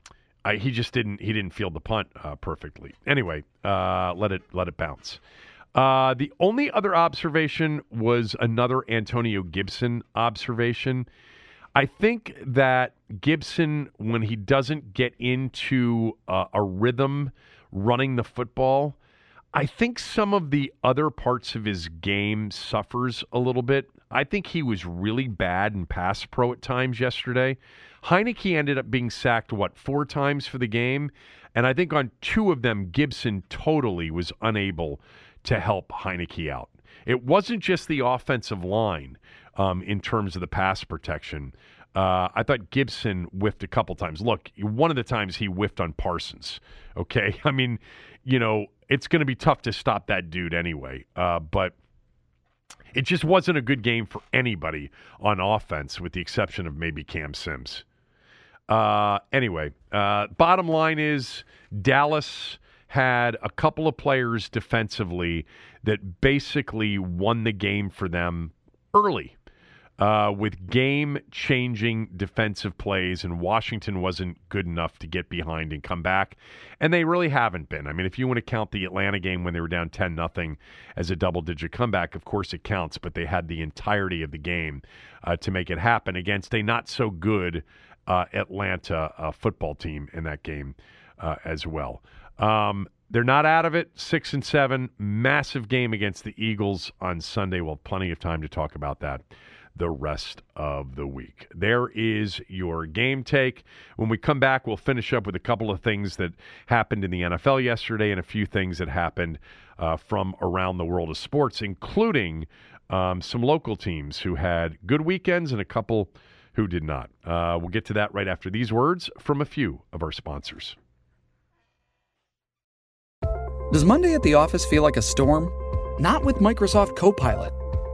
[SPEAKER 3] I, he just didn't he didn't field the punt uh, perfectly. Anyway, uh, let it let it bounce. Uh, the only other observation was another Antonio Gibson observation. I think that Gibson, when he doesn't get into uh, a rhythm running the football, I think some of the other parts of his game suffers a little bit. I think he was really bad in pass pro at times yesterday. Heinicke ended up being sacked, what, four times for the game? And I think on two of them, Gibson totally was unable to help Heinicke out. It wasn't just the offensive line um, in terms of the pass protection. Uh, I thought Gibson whiffed a couple times. Look, one of the times he whiffed on Parsons. [laughs] Okay. I mean, you know, it's going to be tough to stop that dude anyway. Uh, but it just wasn't a good game for anybody on offense, with the exception of maybe Cam Sims. Uh, anyway, uh, bottom line is Dallas had a couple of players defensively that basically won the game for them early uh, with game changing defensive plays, and Washington wasn't good enough to get behind and come back. And they really haven't been. I mean, if you want to count the Atlanta game when they were down 10 nothing as a double digit comeback, of course it counts, but they had the entirety of the game uh, to make it happen against a not so good uh, Atlanta uh, football team in that game uh, as well. Um, they're not out of it. Six and seven, massive game against the Eagles on Sunday. We'll have plenty of time to talk about that the rest of the week. There is your game take. When we come back, we'll finish up with a couple of things that happened in the NFL yesterday and a few things that happened uh, from around the world of sports, including um, some local teams who had good weekends and a couple who did not. Uh, we'll get to that right after these words from a few of our sponsors.
[SPEAKER 5] Does Monday at the office feel like a storm? Not with Microsoft Copilot.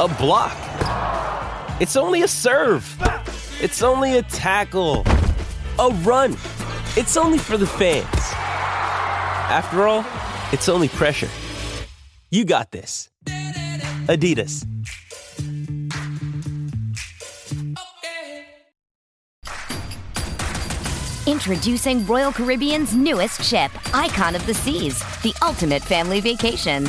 [SPEAKER 6] a block. It's only a serve. It's only a tackle. A run. It's only for the fans. After all, it's only pressure. You got this. Adidas.
[SPEAKER 7] Introducing Royal Caribbean's newest ship, Icon of the Seas, the ultimate family vacation.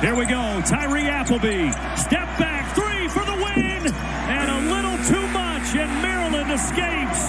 [SPEAKER 2] Here we go. Tyree Appleby. Step back. Three for the win. And a little too much. And Maryland escapes.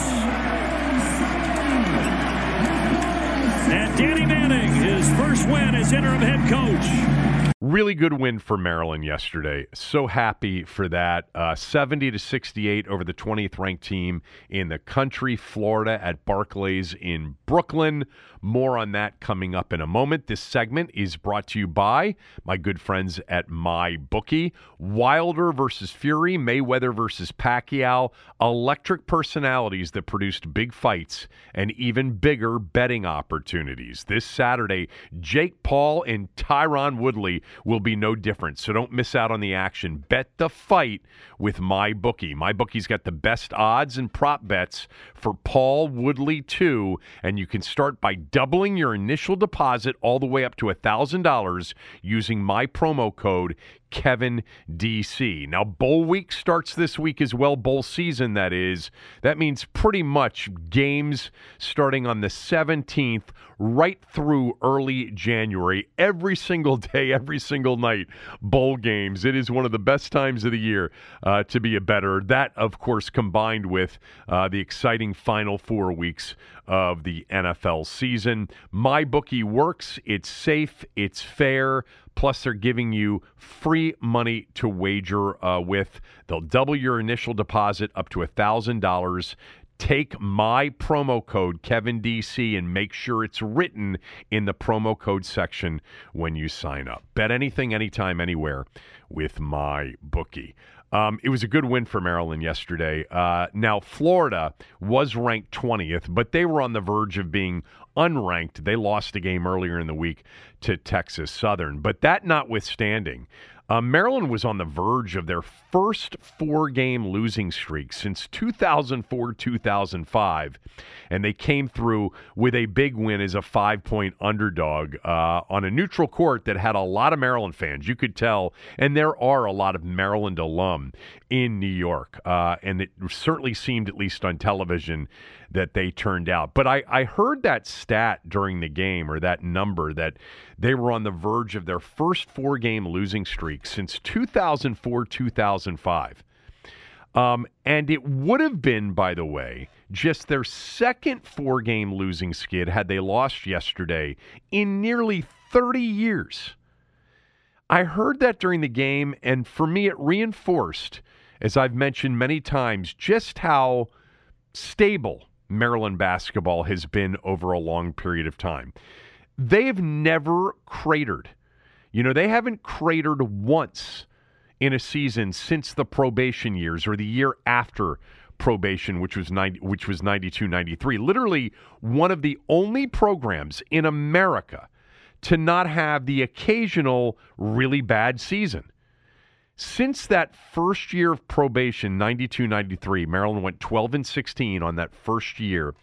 [SPEAKER 2] And Danny Manning, his first win as interim head coach.
[SPEAKER 3] Really good win for Maryland yesterday. So happy for that. Uh, 70 to 68 over the 20th ranked team in the country, Florida at Barclays in Brooklyn. More on that coming up in a moment. This segment is brought to you by my good friends at My Bookie. Wilder versus Fury, Mayweather versus Pacquiao, electric personalities that produced big fights and even bigger betting opportunities. This Saturday, Jake Paul and Tyron Woodley will be no different. So don't miss out on the action. Bet the fight with my bookie. My bookie's got the best odds and prop bets for Paul Woodley too, and you can start by doubling your initial deposit all the way up to $1,000 using my promo code Kevin DC. Now, bowl week starts this week as well, bowl season, that is. That means pretty much games starting on the 17th right through early January. Every single day, every single night, bowl games. It is one of the best times of the year uh, to be a better. That, of course, combined with uh, the exciting final four weeks of the NFL season. My bookie works. It's safe. It's fair. Plus, they're giving you free money to wager uh, with. They'll double your initial deposit up to a $1,000. Take my promo code, KevinDC, and make sure it's written in the promo code section when you sign up. Bet anything, anytime, anywhere with my bookie. Um, it was a good win for Maryland yesterday. Uh, now, Florida was ranked 20th, but they were on the verge of being unranked. They lost a game earlier in the week to Texas Southern. But that notwithstanding, uh, Maryland was on the verge of their first four game losing streak since 2004 2005. And they came through with a big win as a five point underdog uh, on a neutral court that had a lot of Maryland fans. You could tell. And there are a lot of Maryland alum in New York. Uh, and it certainly seemed, at least on television, that they turned out. But I, I heard that stat during the game or that number that they were on the verge of their first four game losing streak since 2004 2005. Um, and it would have been, by the way, just their second four game losing skid had they lost yesterday in nearly 30 years. I heard that during the game, and for me, it reinforced, as I've mentioned many times, just how stable Maryland basketball has been over a long period of time. They've never cratered. You know, they haven't cratered once in a season since the probation years or the year after probation which was 90 which was 92 93 literally one of the only programs in America to not have the occasional really bad season since that first year of probation, 92 93, Maryland went 12 and 16 on that first year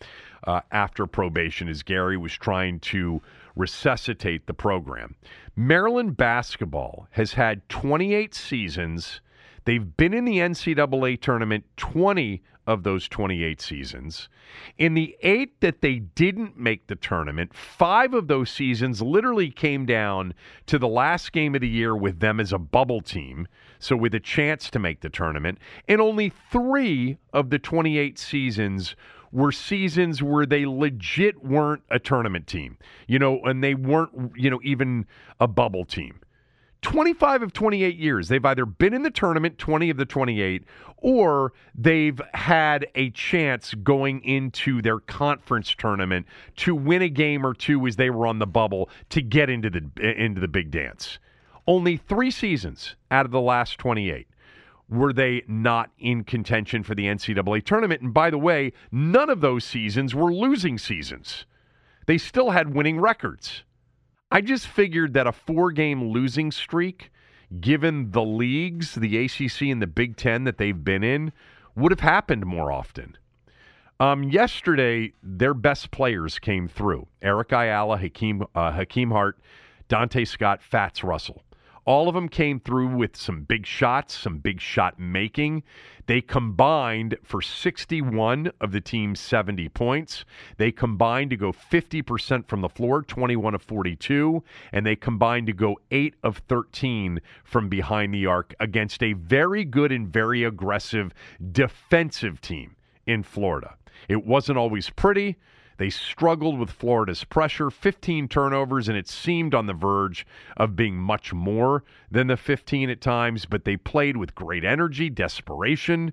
[SPEAKER 3] uh, after probation as Gary was trying to resuscitate the program. Maryland basketball has had 28 seasons. They've been in the NCAA tournament 20 of those 28 seasons. In the eight that they didn't make the tournament, five of those seasons literally came down to the last game of the year with them as a bubble team, so with a chance to make the tournament. And only three of the 28 seasons were seasons where they legit weren't a tournament team, you know, and they weren't, you know, even a bubble team. 25 of 28 years, they've either been in the tournament, 20 of the 28, or they've had a chance going into their conference tournament to win a game or two as they were on the bubble to get into the into the big dance. Only 3 seasons out of the last 28 were they not in contention for the NCAA tournament. And by the way, none of those seasons were losing seasons. They still had winning records. I just figured that a four game losing streak, given the leagues, the ACC and the Big Ten that they've been in, would have happened more often. Um, yesterday, their best players came through Eric Ayala, Hakeem, uh, Hakim Hart, Donta Scott, Fats Russell. All of them came through with some big shots, some big shot making. They combined for 61 of the team's 70 points. They combined to go 50% from the floor, 21 of 42, and they combined to go 8 of 13 from behind the arc against a very good and very aggressive defensive team in Florida. It wasn't always pretty. They struggled with Florida's pressure, 15 turnovers, and it seemed on the verge of being much more than the 15 at times, but they played with great energy, desperation,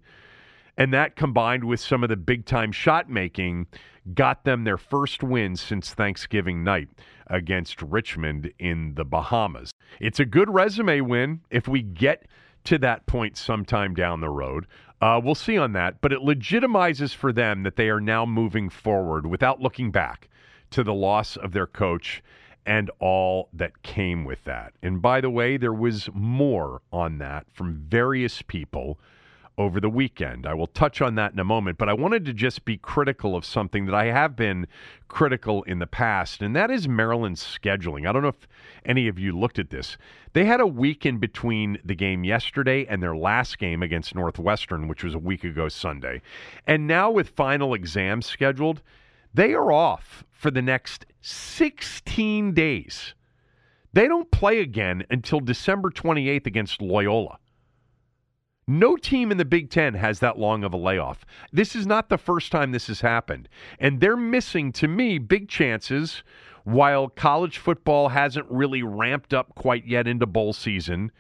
[SPEAKER 3] and that combined with some of the big time shot making got them their first win since Thanksgiving night against Richmond in the Bahamas. It's a good resume win if we get to that point sometime down the road. Uh, we'll see on that, but it legitimizes for them that they are now moving forward without looking back to the loss of their coach and all that came with that. And by the way, there was more on that from various people over the weekend. I will touch on that in a moment, but I wanted to just be critical of something that I have been critical in the past, and that is Maryland's scheduling. I don't know if any of you looked at this. They had a week in between the game yesterday and their last game against Northwestern, which was a week ago Sunday. And now with final exams scheduled, they are off for the next 16 days. They don't play again until December 28th against Loyola. No team in the Big Ten has that long of a layoff. This is not the first time this has happened. And they're missing, to me, big chances while college football hasn't really ramped up quite yet into bowl season.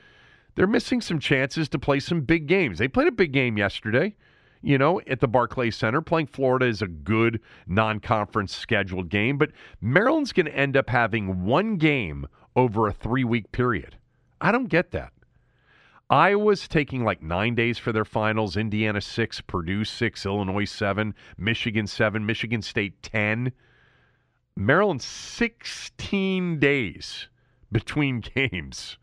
[SPEAKER 3] They're missing some chances to play some big games. They played a big game yesterday, you know, at the Barclays Center. Playing Florida is a good non conference scheduled game, but Maryland's going to end up having one game over a three week period. I don't get that. Iowa's taking like nine days for their finals. Indiana six, Purdue six, Illinois seven, Michigan seven, Michigan State ten. Maryland 16 days between [laughs] games.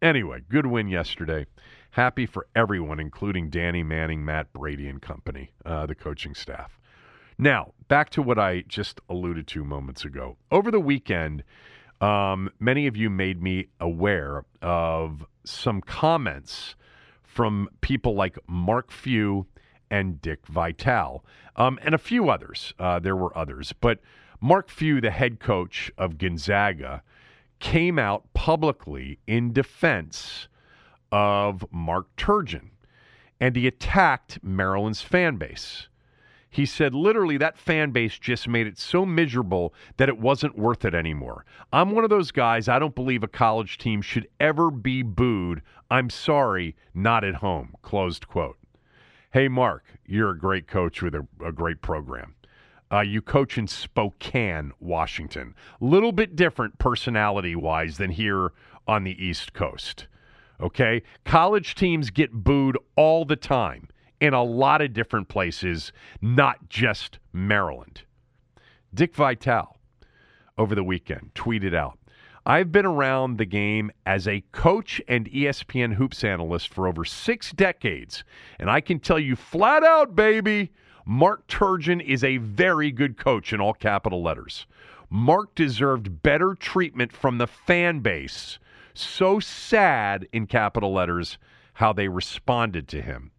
[SPEAKER 3] Anyway, good win yesterday. Happy for everyone, including Danny Manning, Matt Brady, and company, uh, the coaching staff. Now, back to what I just alluded to moments ago. Over the weekend, um, many of you made me aware of some comments from people like Mark Few and Dick Vitale, um, and a few others. Uh, there were others, but Mark Few, the head coach of Gonzaga, came out publicly in defense of Mark Turgeon, and he attacked Maryland's fan base. He said, literally, that fan base just made it so miserable that it wasn't worth it anymore. I'm one of those guys, I don't believe a college team should ever be booed. I'm sorry, not at home. Closed quote. Hey, Mark, you're a great coach with a, a great program. Uh, you coach in Spokane, Washington. Little bit different personality wise than here on the East Coast. Okay? College teams get booed all the time in a lot of different places, not just Maryland. Dick Vitale over the weekend tweeted out I've been around the game as a coach and ESPN hoops analyst for over six decades, and I can tell you flat out, baby, Mark Turgeon is a very good coach in all capital letters. Mark deserved better treatment from the fan base. So sad in capital letters how they responded to him.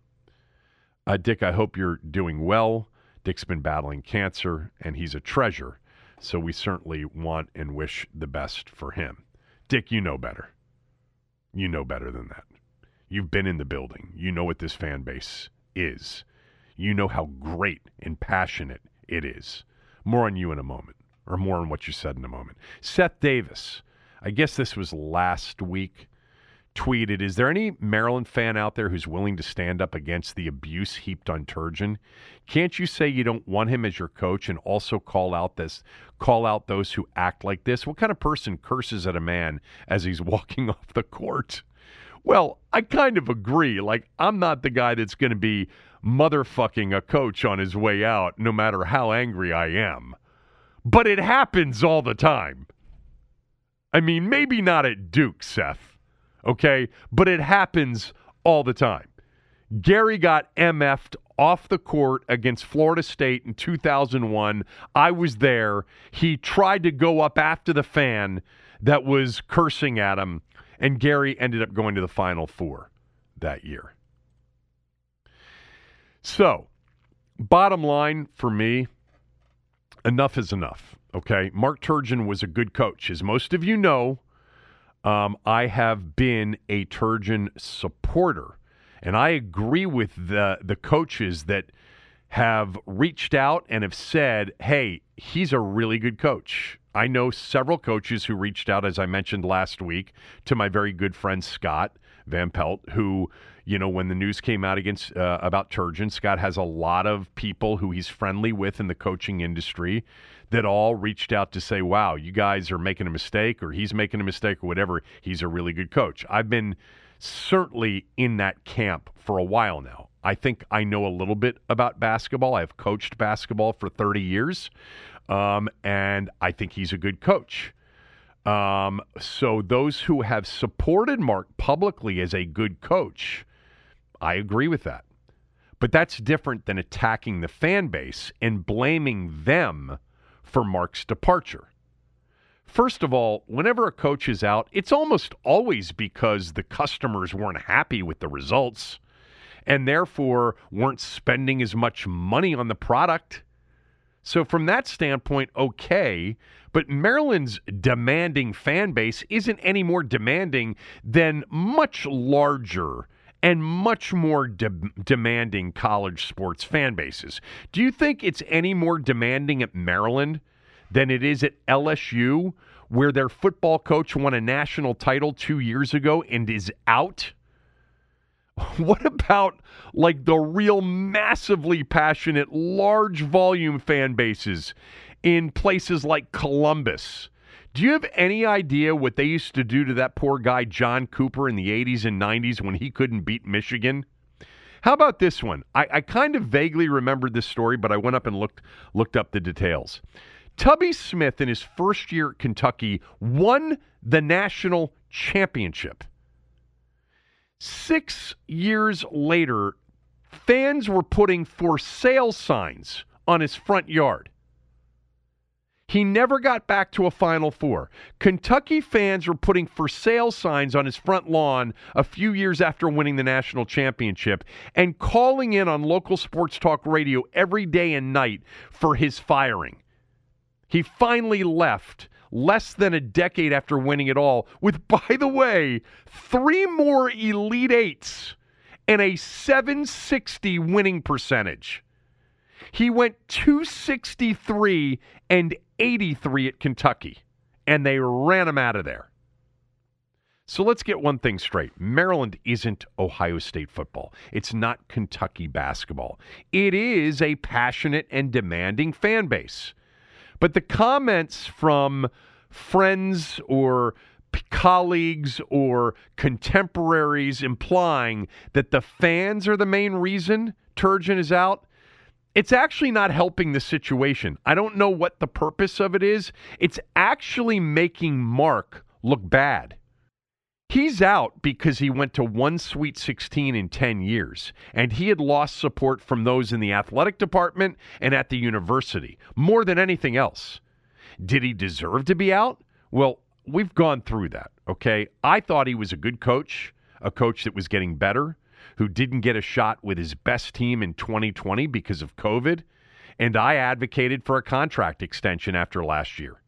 [SPEAKER 3] Uh, Dick, I hope you're doing well. Dick's been battling cancer, and he's a treasure. So we certainly want and wish the best for him. Dick, you know better. You know better than that. You've been in the building. You know what this fan base is. You know how great and passionate it is. More on you in a moment, or more on what you said in a moment. Seth Davis, I guess this was last week tweeted, Is there any Maryland fan out there who's willing to stand up against the abuse heaped on Turgeon? Can't you say you don't want him as your coach and also call out this call out those who act like this? What kind of person curses at a man as he's [laughs] walking off the court? Well, I kind of agree. Like, I'm not the guy that's going to be motherfucking a coach on his way out, no matter how angry I am. But it happens all the time. I mean, maybe not at Duke, Seth, okay? But it happens all the time. Gary got MF'd off the court against Florida State in 2001. I was there. He tried to go up after the fan that was cursing at him, and Gary ended up going to the Final Four that year. So, bottom line for me, enough is enough. Okay. Mark Turgeon was a good coach. As most of you know, um, I have been a Turgeon supporter. And I agree with the, the coaches that have reached out and have said, hey, he's a really good coach. I know several coaches who reached out, as I mentioned last week, to my very good friend Scott Van Pelt, who, you know, when the news came out against uh, about Turgeon, Scott has a lot of people who he's friendly with in the coaching industry that all reached out to say, wow, you guys are making a mistake or he's making a mistake or whatever. He's a really good coach. I've been certainly in that camp for a while now. I think I know a little bit about basketball. I've coached basketball for 30 years, um, and I think he's a good coach. Um, so those who have supported Mark publicly as a good coach, I agree with that. But that's different than attacking the fan base and blaming them for Mark's departure. First of all, whenever a coach is out, it's almost always because the customers weren't happy with the results and therefore weren't spending as much money on the product. So, from that standpoint, okay. But Maryland's demanding fan base isn't any more demanding than much larger and much more de- demanding college sports fan bases. Do you think it's any more demanding at Maryland than it is at LSU, where their football coach won a national title two years ago and is out? [laughs] What about like the real massively passionate, large volume fan bases in places like Columbus? Do you have any idea what they used to do to that poor guy, John Cooper, in the 80s and 90s when he couldn't beat Michigan? How about this one? I, I kind of vaguely remembered this story, but I went up and looked looked up the details. Tubby Smith, in his first year at Kentucky, won the national championship. Six years later, fans were putting for sale signs on his front yard. He never got back to a Final Four. Kentucky fans were putting for sale signs on his front lawn a few years after winning the national championship and calling in on local sports talk radio every day and night for his firing. He finally left less than a decade after winning it all, with, [laughs] by the way, three more Elite Eights and a 760 winning percentage. He went 263 and 83 at Kentucky, and they ran him out of there. So let's get one thing straight. Maryland isn't Ohio State football. It's not Kentucky basketball. It is a passionate and demanding fan base. But the comments from friends or colleagues or contemporaries implying that the fans are the main reason Turgeon is out, it's actually not helping the situation. I don't know what the purpose of it is. It's actually making Mark look bad. He's out because he went to one Sweet 16 in 10 years, and he had lost support from those in the athletic department and at the university more than anything else. Did he deserve to be out? Well, we've gone through that, okay? I thought he was a good coach, a coach that was getting better, who didn't get a shot with his best team in 2020 because of COVID, and I advocated for a contract extension after last year.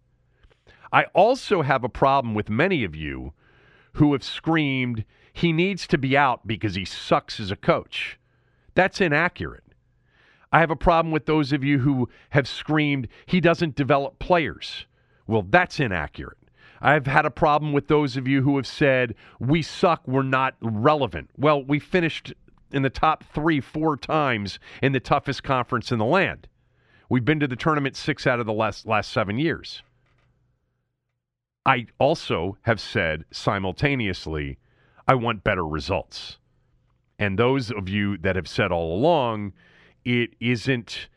[SPEAKER 3] I also have a problem with many of you who have screamed, he needs to be out because he sucks as a coach. That's inaccurate. I have a problem with those of you who have screamed, he doesn't develop players. Well, that's inaccurate. I've had a problem with those of you who have said, we suck, we're not relevant. Well, we finished in the top three, four times in the toughest conference in the land. We've been to the tournament six out of the last, last seven years. I also have said simultaneously, I want better results. And those of you that have said all along, it isn't,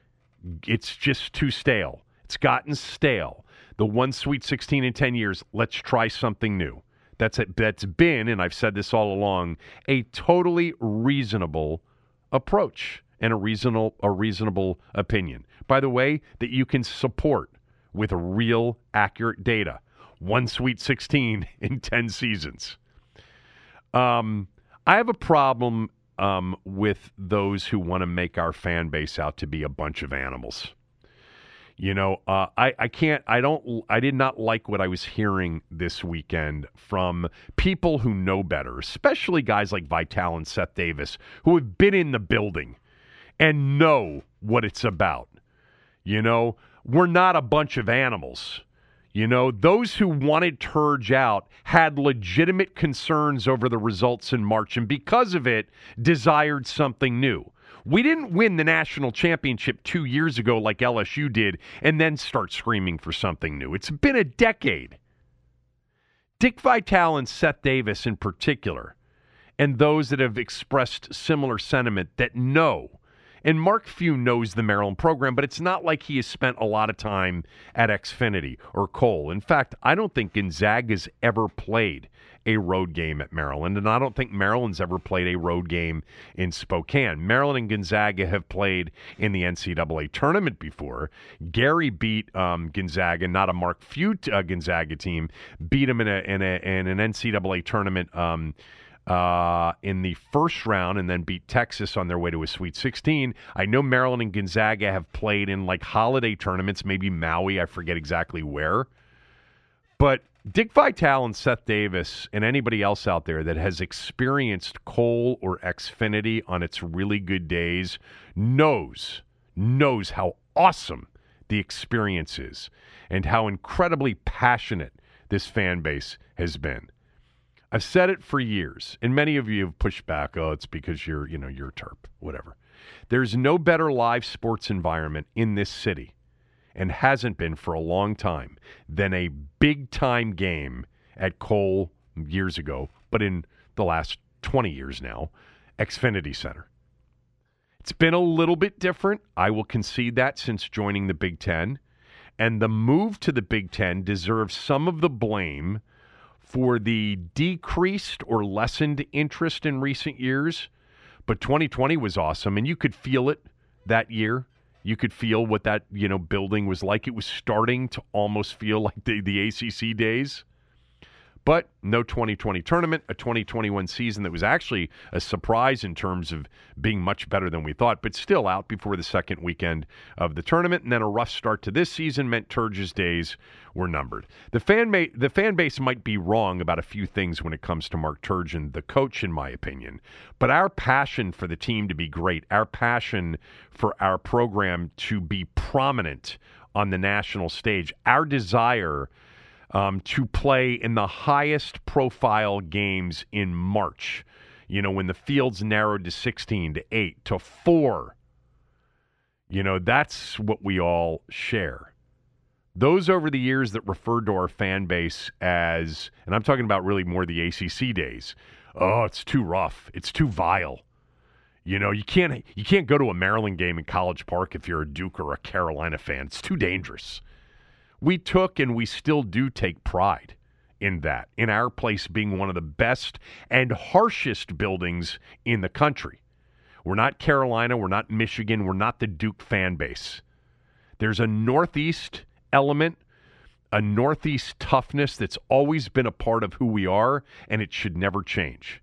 [SPEAKER 3] it's just too stale. It's gotten stale. The one Sweet 16 in 10 years, let's try something new. That's it. That's been, and I've said this all along, a totally reasonable approach and a reasonable a reasonable opinion. By the way, that you can support with real accurate data. One Sweet 16 [laughs] in 10 seasons. Um, I have a problem um, with those who want to make our fan base out to be a bunch of animals. You know, uh, I, I can't, I don't, I did not like what I was hearing this weekend from people who know better, especially guys like Vitale and Seth Davis, who have been in the building and know what it's about. You know, we're not a bunch of animals. You know, those who wanted Turge out had legitimate concerns over the results in March, and because of it, desired something new. We didn't win the national championship two years ago like LSU did and then start screaming for something new. It's been a decade. Dick Vitale and Seth Davis, in particular, and those that have expressed similar sentiment that know and Mark Few knows the Maryland program, but it's not like he has spent a lot of time at Xfinity or Cole. In fact, I don't think Gonzaga's ever played a road game at Maryland, and I don't think Maryland's ever played a road game in Spokane. Maryland and Gonzaga have played in the NCAA tournament before. Gary beat um, Gonzaga, not a Mark Few uh, Gonzaga team, beat him in, a, in, a, in an NCAA tournament. Um, uh, in the first round and then beat Texas on their way to a Sweet 16. I know Maryland and Gonzaga have played in like holiday tournaments, maybe Maui, I forget exactly where. But Dick Vitale and Seth Davis and anybody else out there that has experienced Cole or Xfinity on its really good days knows knows how awesome the experience is and how incredibly passionate this fan base has been. I've said it for years, and many of you have pushed back. Oh, it's because you're, you know, you're a Terp, whatever. There's no better live sports environment in this city, and hasn't been for a long time, than a big time game at Cole years ago, but in the last 20 years now, Xfinity Center. It's been a little bit different. I will concede that since joining the Big Ten. And the move to the Big Ten deserves some of the blame for the decreased or lessened interest in recent years. But 2020 was awesome, and you could feel it that year. You could feel what that you know building was like. It was starting to almost feel like the, the ACC days. But no 2020 tournament, a 2021 season that was actually a surprise in terms of being much better than we thought, but still out before the second weekend of the tournament. And then a rough start to this season meant Turge's days were numbered. The fan, the fan base might be wrong about a few things when it comes to Mark Turgeon, the coach, in my opinion. But our passion for the team to be great, our passion for our program to be prominent on the national stage, our desire – um, to play in the highest profile games in March. You know, when the fields narrowed to 16, to 8, to 4. You know, that's what we all share. Those over the years that referred to our fan base as, and I'm talking about really more the ACC days, oh, it's too rough. It's too vile. You know, you can't you can't go to a Maryland game in College Park if you're a Duke or a Carolina fan. It's too dangerous we took and we still do take pride in that, in our place being one of the best and harshest buildings in the country. We're not Carolina, we're not Michigan, we're not the Duke fan base. There's a Northeast element, a Northeast toughness that's always been a part of who we are, and it should never change.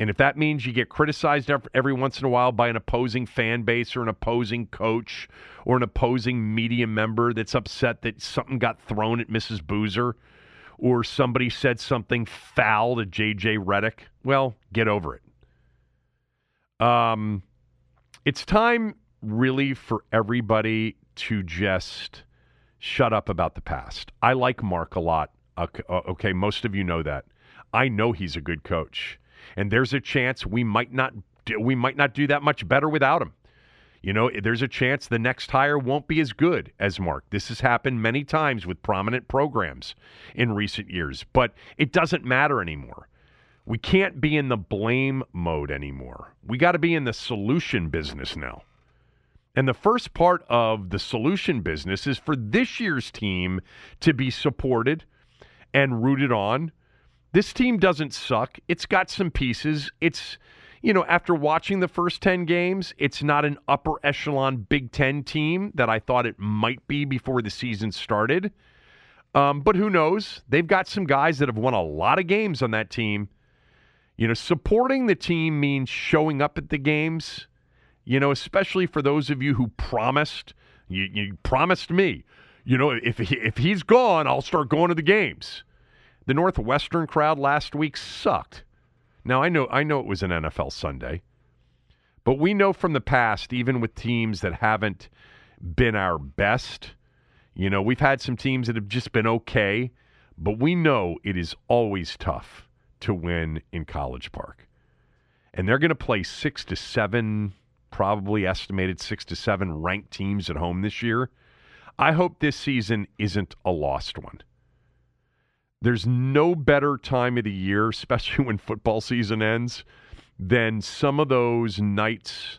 [SPEAKER 3] And if that means you get criticized every once in a while by an opposing fan base or an opposing coach or an opposing media member that's upset that something got thrown at Mrs. Boozer or somebody said something foul to JJ Redick, well, get over it. Um, it's time really for everybody to just shut up about the past. I like Mark a lot. Okay, most of you know that. I know he's a good coach and there's a chance we might not we might not do that much better without him. You know, there's a chance the next hire won't be as good as Mark. This has happened many times with prominent programs in recent years, but it doesn't matter anymore. We can't be in the blame mode anymore. We got to be in the solution business now. And the first part of the solution business is for this year's team to be supported and rooted on. This team doesn't suck. It's got some pieces. It's, you know, after watching the first 10 games, it's not an upper echelon Big Ten team that I thought it might be before the season started. Um, but who knows? They've got some guys that have won a lot of games on that team. You know, supporting the team means showing up at the games you know, especially for those of you who promised, you, you promised me, you know, if if he's gone, I'll start going to the games. The Northwestern crowd last week sucked. Now I know I know it was an NFL Sunday, but we know from the past, even with teams that haven't been our best, you know, we've had some teams that have just been okay, but we know it is always tough to win in College Park. And they're going to play six to seven probably estimated six to seven ranked teams at home this year. I hope this season isn't a lost one. There's no better time of the year, especially [laughs] when football season ends, than some of those nights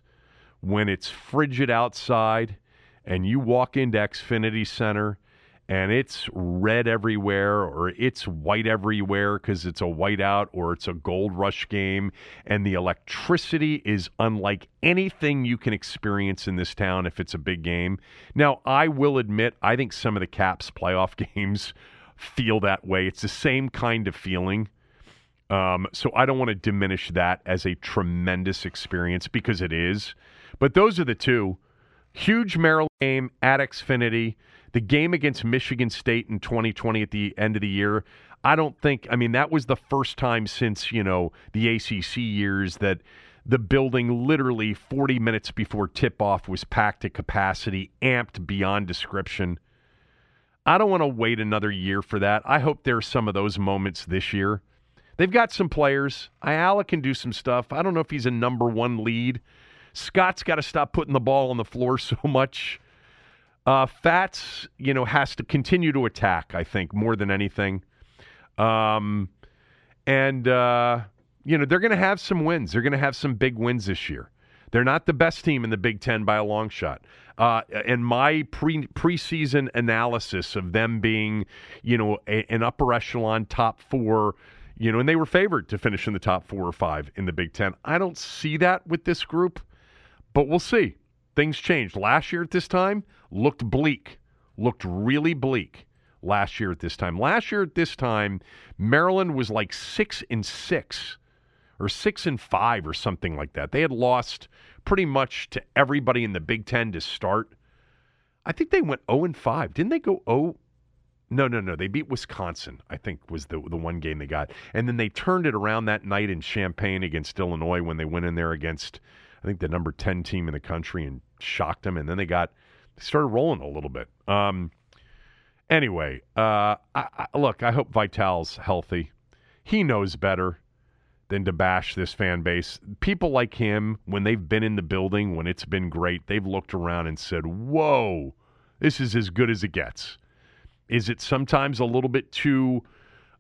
[SPEAKER 3] when it's frigid outside and you walk into Xfinity Center and it's red everywhere or it's white everywhere because it's a whiteout or it's a gold rush game and the electricity is unlike anything you can experience in this town if it's a big game. Now i will admit i think some of the caps playoff [laughs] games feel that way. It's the same kind of feeling. Um, so i don't want to diminish that as a tremendous experience because it is. But those are the two. Huge maryland game at xfinity. The game against Michigan State in 2020 at the end of the year, I don't think, I mean, that was the first time since, you know, the ACC years that the building literally 40 minutes before tip off was packed to capacity, amped beyond description. I don't want to wait another year for that. I hope there's some of those moments this year. They've got some players. Ayala can do some stuff. I don't know if he's a number one lead. Scott's got to stop putting the ball on the floor [laughs] so much. Uh, Fats, you know, has to continue to attack. I think more than anything, um, and uh, you know they're going to have some wins. They're going to have some big wins this year. They're not the best team in the Big Ten by a long shot. Uh, and my pre preseason analysis of them being, you know, a, an upper echelon top four, you know, and they were favored to finish in the top four or five in the Big Ten. I don't see that with this group, but we'll see. Things changed. Last year at this time, looked bleak, looked really bleak last year at this time. Last year at this time, Maryland was like six and six or six and five or something like that. They had lost pretty much to everybody in the Big Ten to start. I think they went 0 and 5. Didn't they go 0? No, no, no. They beat Wisconsin, I think was the the one game they got. And then they turned it around that night in Champaign against Illinois when they went in there against I think the number 10 team in the country and shocked them and then they got started rolling a little bit. Um, anyway, uh, I, I, look, I hope Vitale's healthy. He knows better than to bash this fan base. People like him, when they've been in the building, when it's been great, they've looked around and said, Whoa, this is as good as it gets. Is it sometimes a little bit too,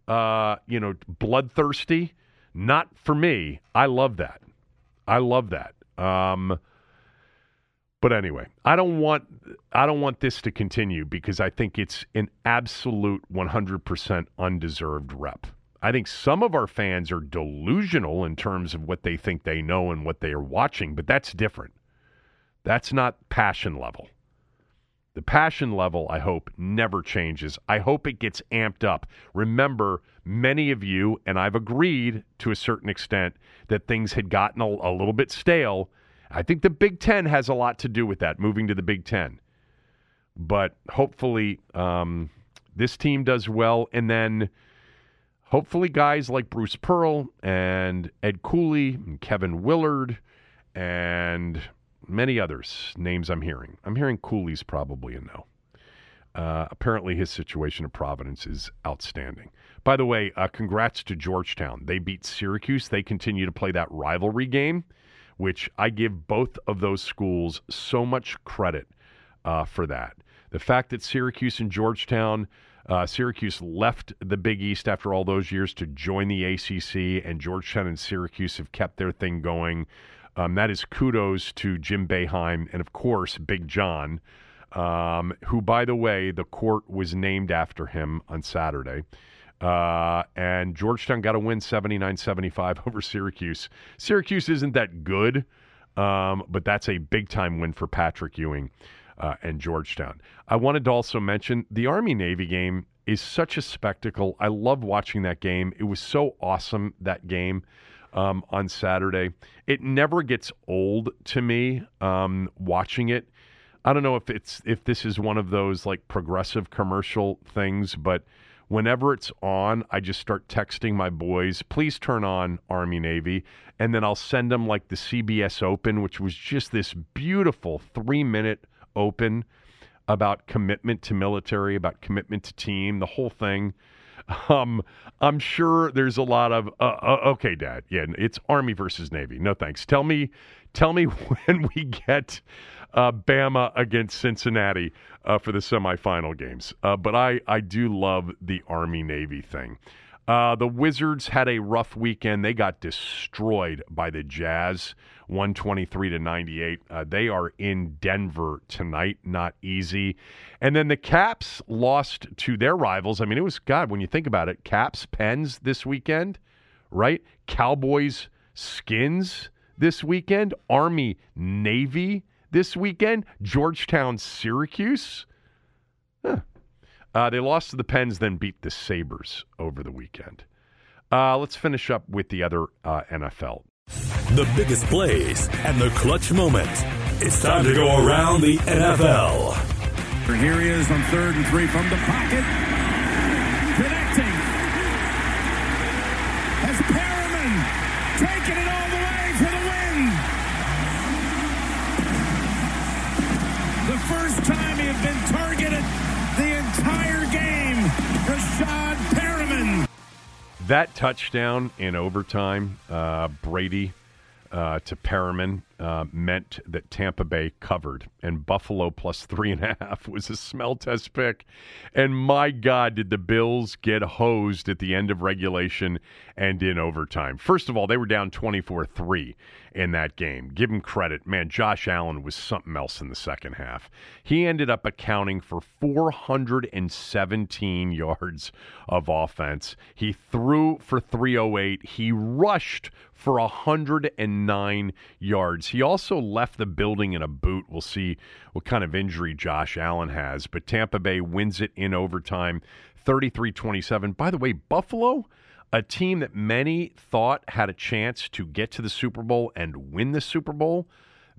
[SPEAKER 3] uh, you know, bloodthirsty? Not for me. I love that. I love that. Um, but anyway, I don't want I don't want this to continue because I think it's an absolute 100% undeserved rep. I think some of our fans are delusional in terms of what they think they know and what they are watching, but that's different. That's not passion level. The passion level, I hope, never changes. I hope it gets amped up. Remember, many of you, and I've agreed to a certain extent, that things had gotten a, a little bit stale I think the Big Ten has a lot to do with that, moving to the Big Ten. But hopefully, um, this team does well. And then hopefully, guys like Bruce Pearl and Ed Cooley and Kevin Willard and many others, names I'm hearing. I'm hearing Cooley's probably a no. Uh, apparently, his situation at Providence is outstanding. By the way, uh, congrats to Georgetown. They beat Syracuse. They continue to play that rivalry game which I give both of those schools so much credit uh, for that. The fact that Syracuse and Georgetown Uh, Syracuse left the Big East after all those years to join the ACC, and Georgetown and Syracuse have kept their thing going. Um, that is kudos to Jim Boeheim and, of course, Big John, um, who, by the way, the court was named after him on Saturday. Uh, and Georgetown got a win 79 75 [laughs] over Syracuse. Syracuse isn't that good, um, but that's a big time win for Patrick Ewing uh, and Georgetown. I wanted to also mention the Army Navy game is such a spectacle. I love watching that game. It was so awesome, that game. Um, on Saturday. It never gets old to me um, watching it. I don't know if it's if this is one of those like progressive commercial things, but whenever it's on, I just start texting my boys, please turn on Army Navy. And then I'll send them like the CBS Open, which was just this beautiful three minute open about commitment to military, about commitment to team, the whole thing. Um, I'm sure there's a lot of uh, uh, okay, Dad. Yeah, it's Army versus Navy. No thanks. Tell me, tell me [laughs] when we get uh, Bama against Cincinnati uh, for the semifinal games. Uh, but I I do love the Army Navy thing. Uh, the Wizards had a rough weekend. They got destroyed by the Jazz, 123 to 98. Uh, they are in Denver tonight. Not easy. And then the Caps lost to their rivals. I mean, it was, God, when you think about it, Caps, Pens this weekend, right? Cowboys, Skins this weekend, Army, Navy this weekend, Georgetown, Syracuse. Huh. Uh, they lost to the Pens, then beat the Sabres over the weekend. Uh, let's finish up with the other uh, NFL.
[SPEAKER 1] The biggest plays and the clutch moments. It's time to go around the NFL.
[SPEAKER 2] Here he is on third and three from the pocket.
[SPEAKER 3] That touchdown in overtime, uh, Brady uh, to Perriman, uh, meant that Tampa Bay covered, and Buffalo plus three and a half was a smell test pick. And my God, did the Bills get hosed at the end of regulation and in overtime? First of all, they were down 24 3 in that game. Give him credit. Man, Josh Allen was something else in the second half. He ended up accounting for 417 [laughs] yards of offense. He threw for 308. He rushed for 109 yards. He also left the building in a boot. We'll see what kind of injury Josh Allen has. But Tampa Bay wins it in overtime 33 27. By the way, Buffalo, a team that many thought had a chance to get to the Super Bowl and win the Super Bowl.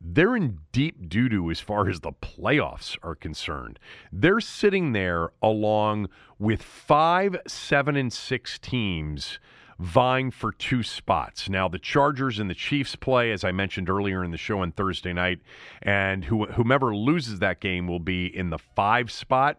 [SPEAKER 3] They're in deep doo doo as far as the playoffs are concerned. They're sitting there along with five, seven, and six teams vying for two spots. Now, the Chargers and the Chiefs play, as I mentioned earlier in the show on Thursday night, and whomever loses that game will be in the five spot.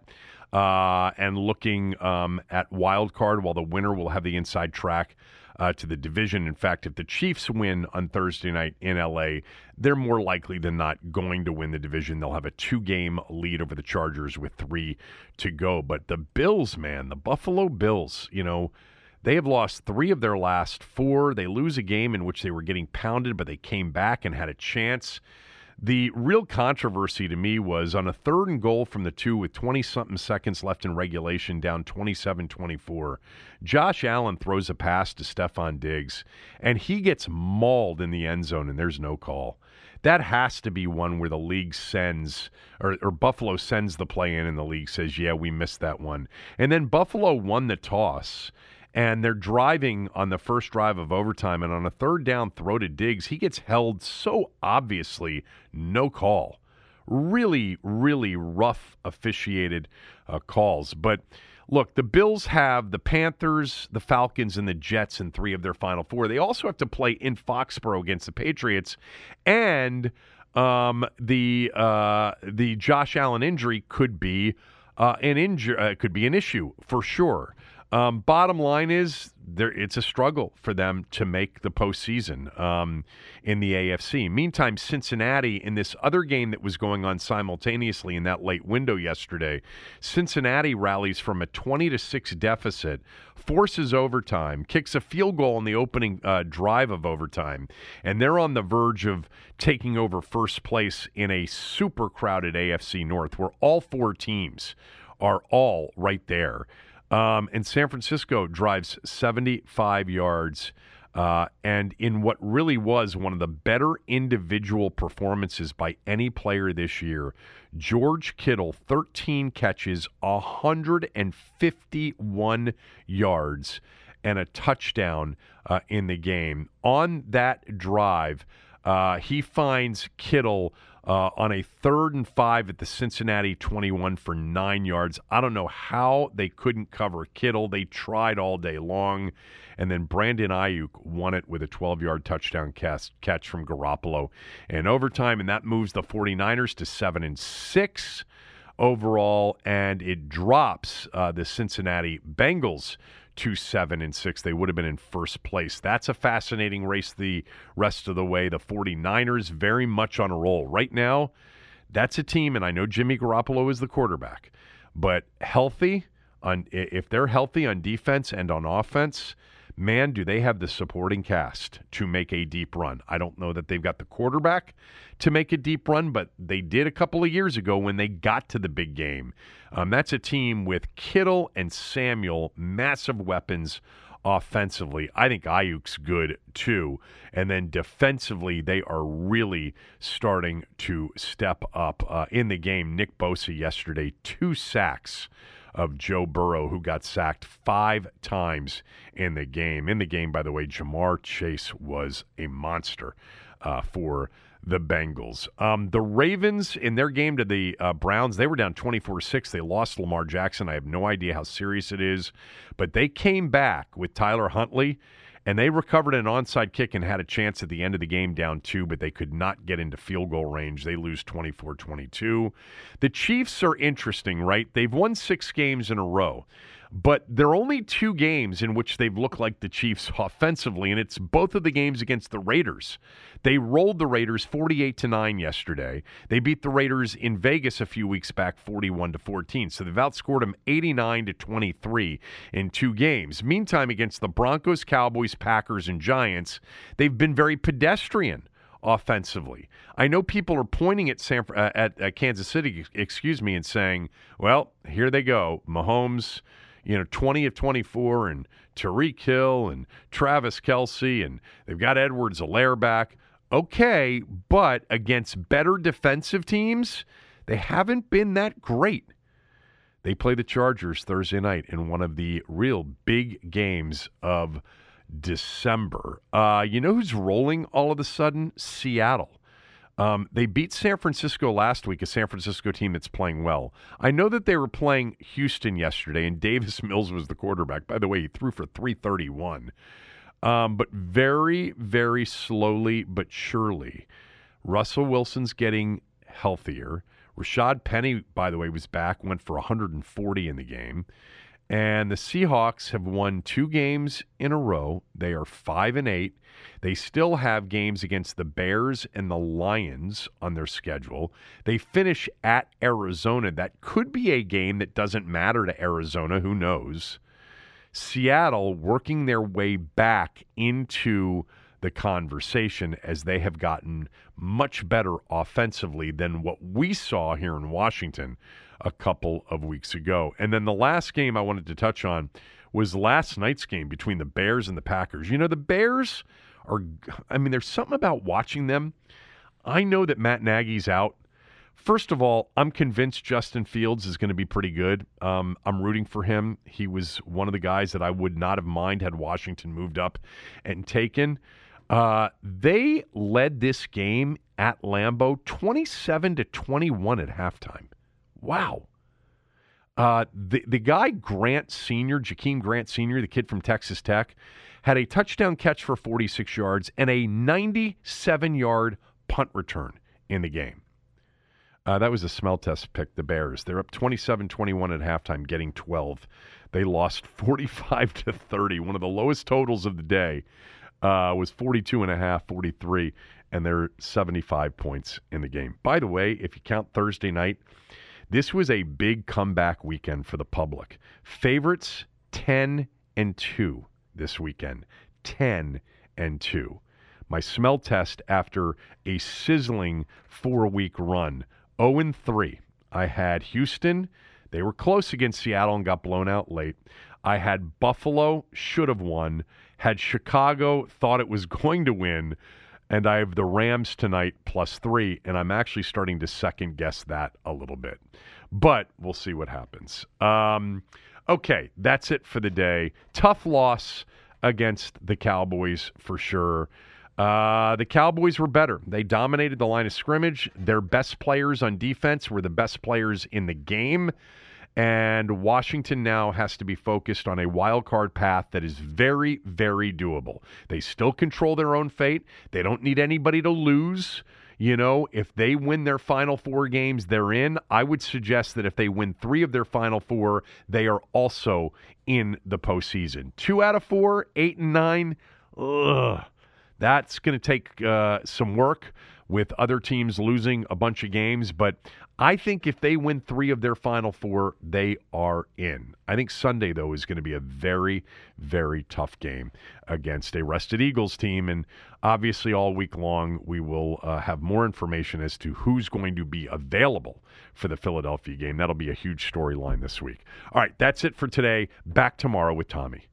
[SPEAKER 3] Uh, and looking um, at wild card, while the winner will have the inside track uh, to the division. In fact, if the Chiefs win on Thursday night in LA, they're more likely than not going to win the division. They'll have a two game lead over the Chargers with three to go. But the Bills, man, the Buffalo Bills, you know, they have lost three of their last four. They lose a game in which they were getting pounded, but they came back and had a chance. The real controversy to me was on a third and goal from the two with 20 something seconds left in regulation, down 27 24. Josh Allen throws a pass to Stefon Diggs, and he gets mauled in the end zone, and there's no call. That has to be one where the league sends, or, or Buffalo sends the play in, and the league says, Yeah, we missed that one. And then Buffalo won the toss and they're driving on the first drive of overtime. And on a third down throw to Diggs, he gets held so obviously no call. Really, really rough officiated uh, calls. But look, the Bills have the Panthers, the Falcons, and the Jets in three of their final four. They also have to play in Foxborough against the Patriots. And um, the uh, the Josh Allen injury could be uh, an injury, uh, could be an issue for sure. Um, bottom line is, there it's a struggle for them to make the postseason um, in the AFC. Meantime, Cincinnati in this other game that was going on simultaneously in that late window yesterday, Cincinnati rallies from a twenty to six deficit, forces overtime, kicks a field goal in the opening uh, drive of overtime, and they're on the verge of taking over first place in a super crowded AFC North, where all four teams are all right there. Um, and San Francisco drives 75 yards. Uh, and in what really was one of the better individual performances by any player this year, George Kittle, 13 catches, 151 yards, and a touchdown uh, in the game. On that drive, uh, he finds Kittle uh, on a third and five at the Cincinnati 21 for nine yards. I don't know how they couldn't cover Kittle. They tried all day long. And then Brandon Aiyuk won it with a 12 yard touchdown catch, catch from Garoppolo in overtime. And that moves the 49ers to 7 and 6 overall. And it drops uh, the Cincinnati Bengals to seven and six. They would have been in first place. That's a fascinating race the rest of the way. The 49ers very much on a roll. Right now, that's a team, and I know Jimmy Garoppolo is the quarterback, but healthy on if they're healthy on defense and on offense, man, do they have the supporting cast to make a deep run. I don't know that they've got the quarterback to make a deep run, but they did a couple of years ago when they got to the big game. Um, that's a team with Kittle and Samuel, massive weapons offensively. I think Aiyuk's good too. And then defensively, they are really starting to step up uh, in the game. Nick Bosa yesterday, two sacks of Joe Burrow, who got sacked five times in the game. In the game, by the way, Ja'Marr Chase was a monster uh, for the Bengals. Um, the Ravens, in their game to the uh, Browns, they were down 24 6. They lost Lamar Jackson. I have no idea how serious it is, but they came back with Tyler Huntley and they recovered an onside kick and had a chance at the end of the game down two, but they could not get into field goal range. They lose 24 22. The Chiefs are interesting, right? They've won six games in a row. But there are only two games in which they've looked like the Chiefs [laughs] offensively, and it's both of the games against the Raiders. They rolled the Raiders 48 to 9 yesterday. They beat the Raiders in Vegas a few weeks back 41 to 14. So they've outscored them 89 to 23 in two games. Meantime, against the Broncos, Cowboys, Packers, and Giants, they've been very pedestrian offensively. I know people are pointing at San uh, at, at Kansas City, excuse me, and saying, "Well, here they go, Mahomes." You know, 20 of 24 and Tyreek Hill and Travis Kelce, and they've got Edwards-Helaire back. Okay, but against better defensive teams, they haven't been that great. They play the Chargers Thursday night in one of the real big games of December. Uh, you know who's rolling all of a sudden? Seattle. Um, they beat San Francisco last week, a San Francisco team that's playing well. I know that they were playing Houston yesterday, and Davis [laughs] Mills was the quarterback. By the way, he threw for 331. Um, but very, very slowly but surely, Russell Wilson's getting healthier. Rashad Penny, by the way, was back, went for 140 in the game. And the Seahawks have won two games in a row. They are five and eight. They still have games against the Bears and the Lions on their schedule. They finish at Arizona. That could be a game that doesn't matter to Arizona. Who knows? Seattle working their way back into the conversation as they have gotten much better offensively than what we saw here in Washington a couple of weeks ago. And then the last game I wanted to touch on was last night's game between the Bears and the Packers. You know, the Bears are, I mean, there's something about watching them. I know that Matt Nagy's out. First of all, I'm convinced Justin Fields is going to be pretty good. Um, I'm rooting for him. He was one of the guys that I would not have mind had Washington moved up and taken. Uh, they led this game at Lambeau 27 to 21 at halftime. Wow. Uh, the the guy Grant Senior, Jakeem Grant Senior, the kid from Texas Tech, had a touchdown catch for 46 yards and a 97 yard punt return in the game. Uh, that was a smell test pick, the Bears. They're up 27 21 at halftime, getting 12. They lost [laughs] 45 to 30. One of the lowest totals of the day uh, was 42 and a half, 43, and they're 75 points in the game. By the way, if you count Thursday night, this was a big comeback weekend for the public. Favorites 10 and 2 this weekend. 10 and 2. My smell test after a sizzling four week run 0 and 3. I had Houston. They were close against Seattle and got blown out late. I had Buffalo, should have won. Had Chicago, thought it was [laughs] going to win. And I have the Rams tonight plus three. And I'm actually starting to second guess that a little bit. But we'll see what happens. Um, okay, that's it for the day. Tough loss against the Cowboys for sure. Uh, the Cowboys were better. They dominated the line of scrimmage. Their best players on defense were the best players in the game. And Washington now has to be focused on a wild card path that is very, very doable. They still control their own fate. They don't need anybody to lose. You know, if they win their final four games, they're in. I would suggest that if they win three of their final four, they are also in the postseason. Two out of four, eight and nine. Ugh. That's going to take uh, some work with other teams losing a bunch of games, but I think if they win three of their final four, they are in. I think Sunday, though, is going to be a very, very tough game against a rested Eagles team. And obviously, all week long, we will uh, have more information as to who's going to be available for the Philadelphia game. That'll be a huge storyline this week. All right, that's it for today. Back tomorrow with Tommy.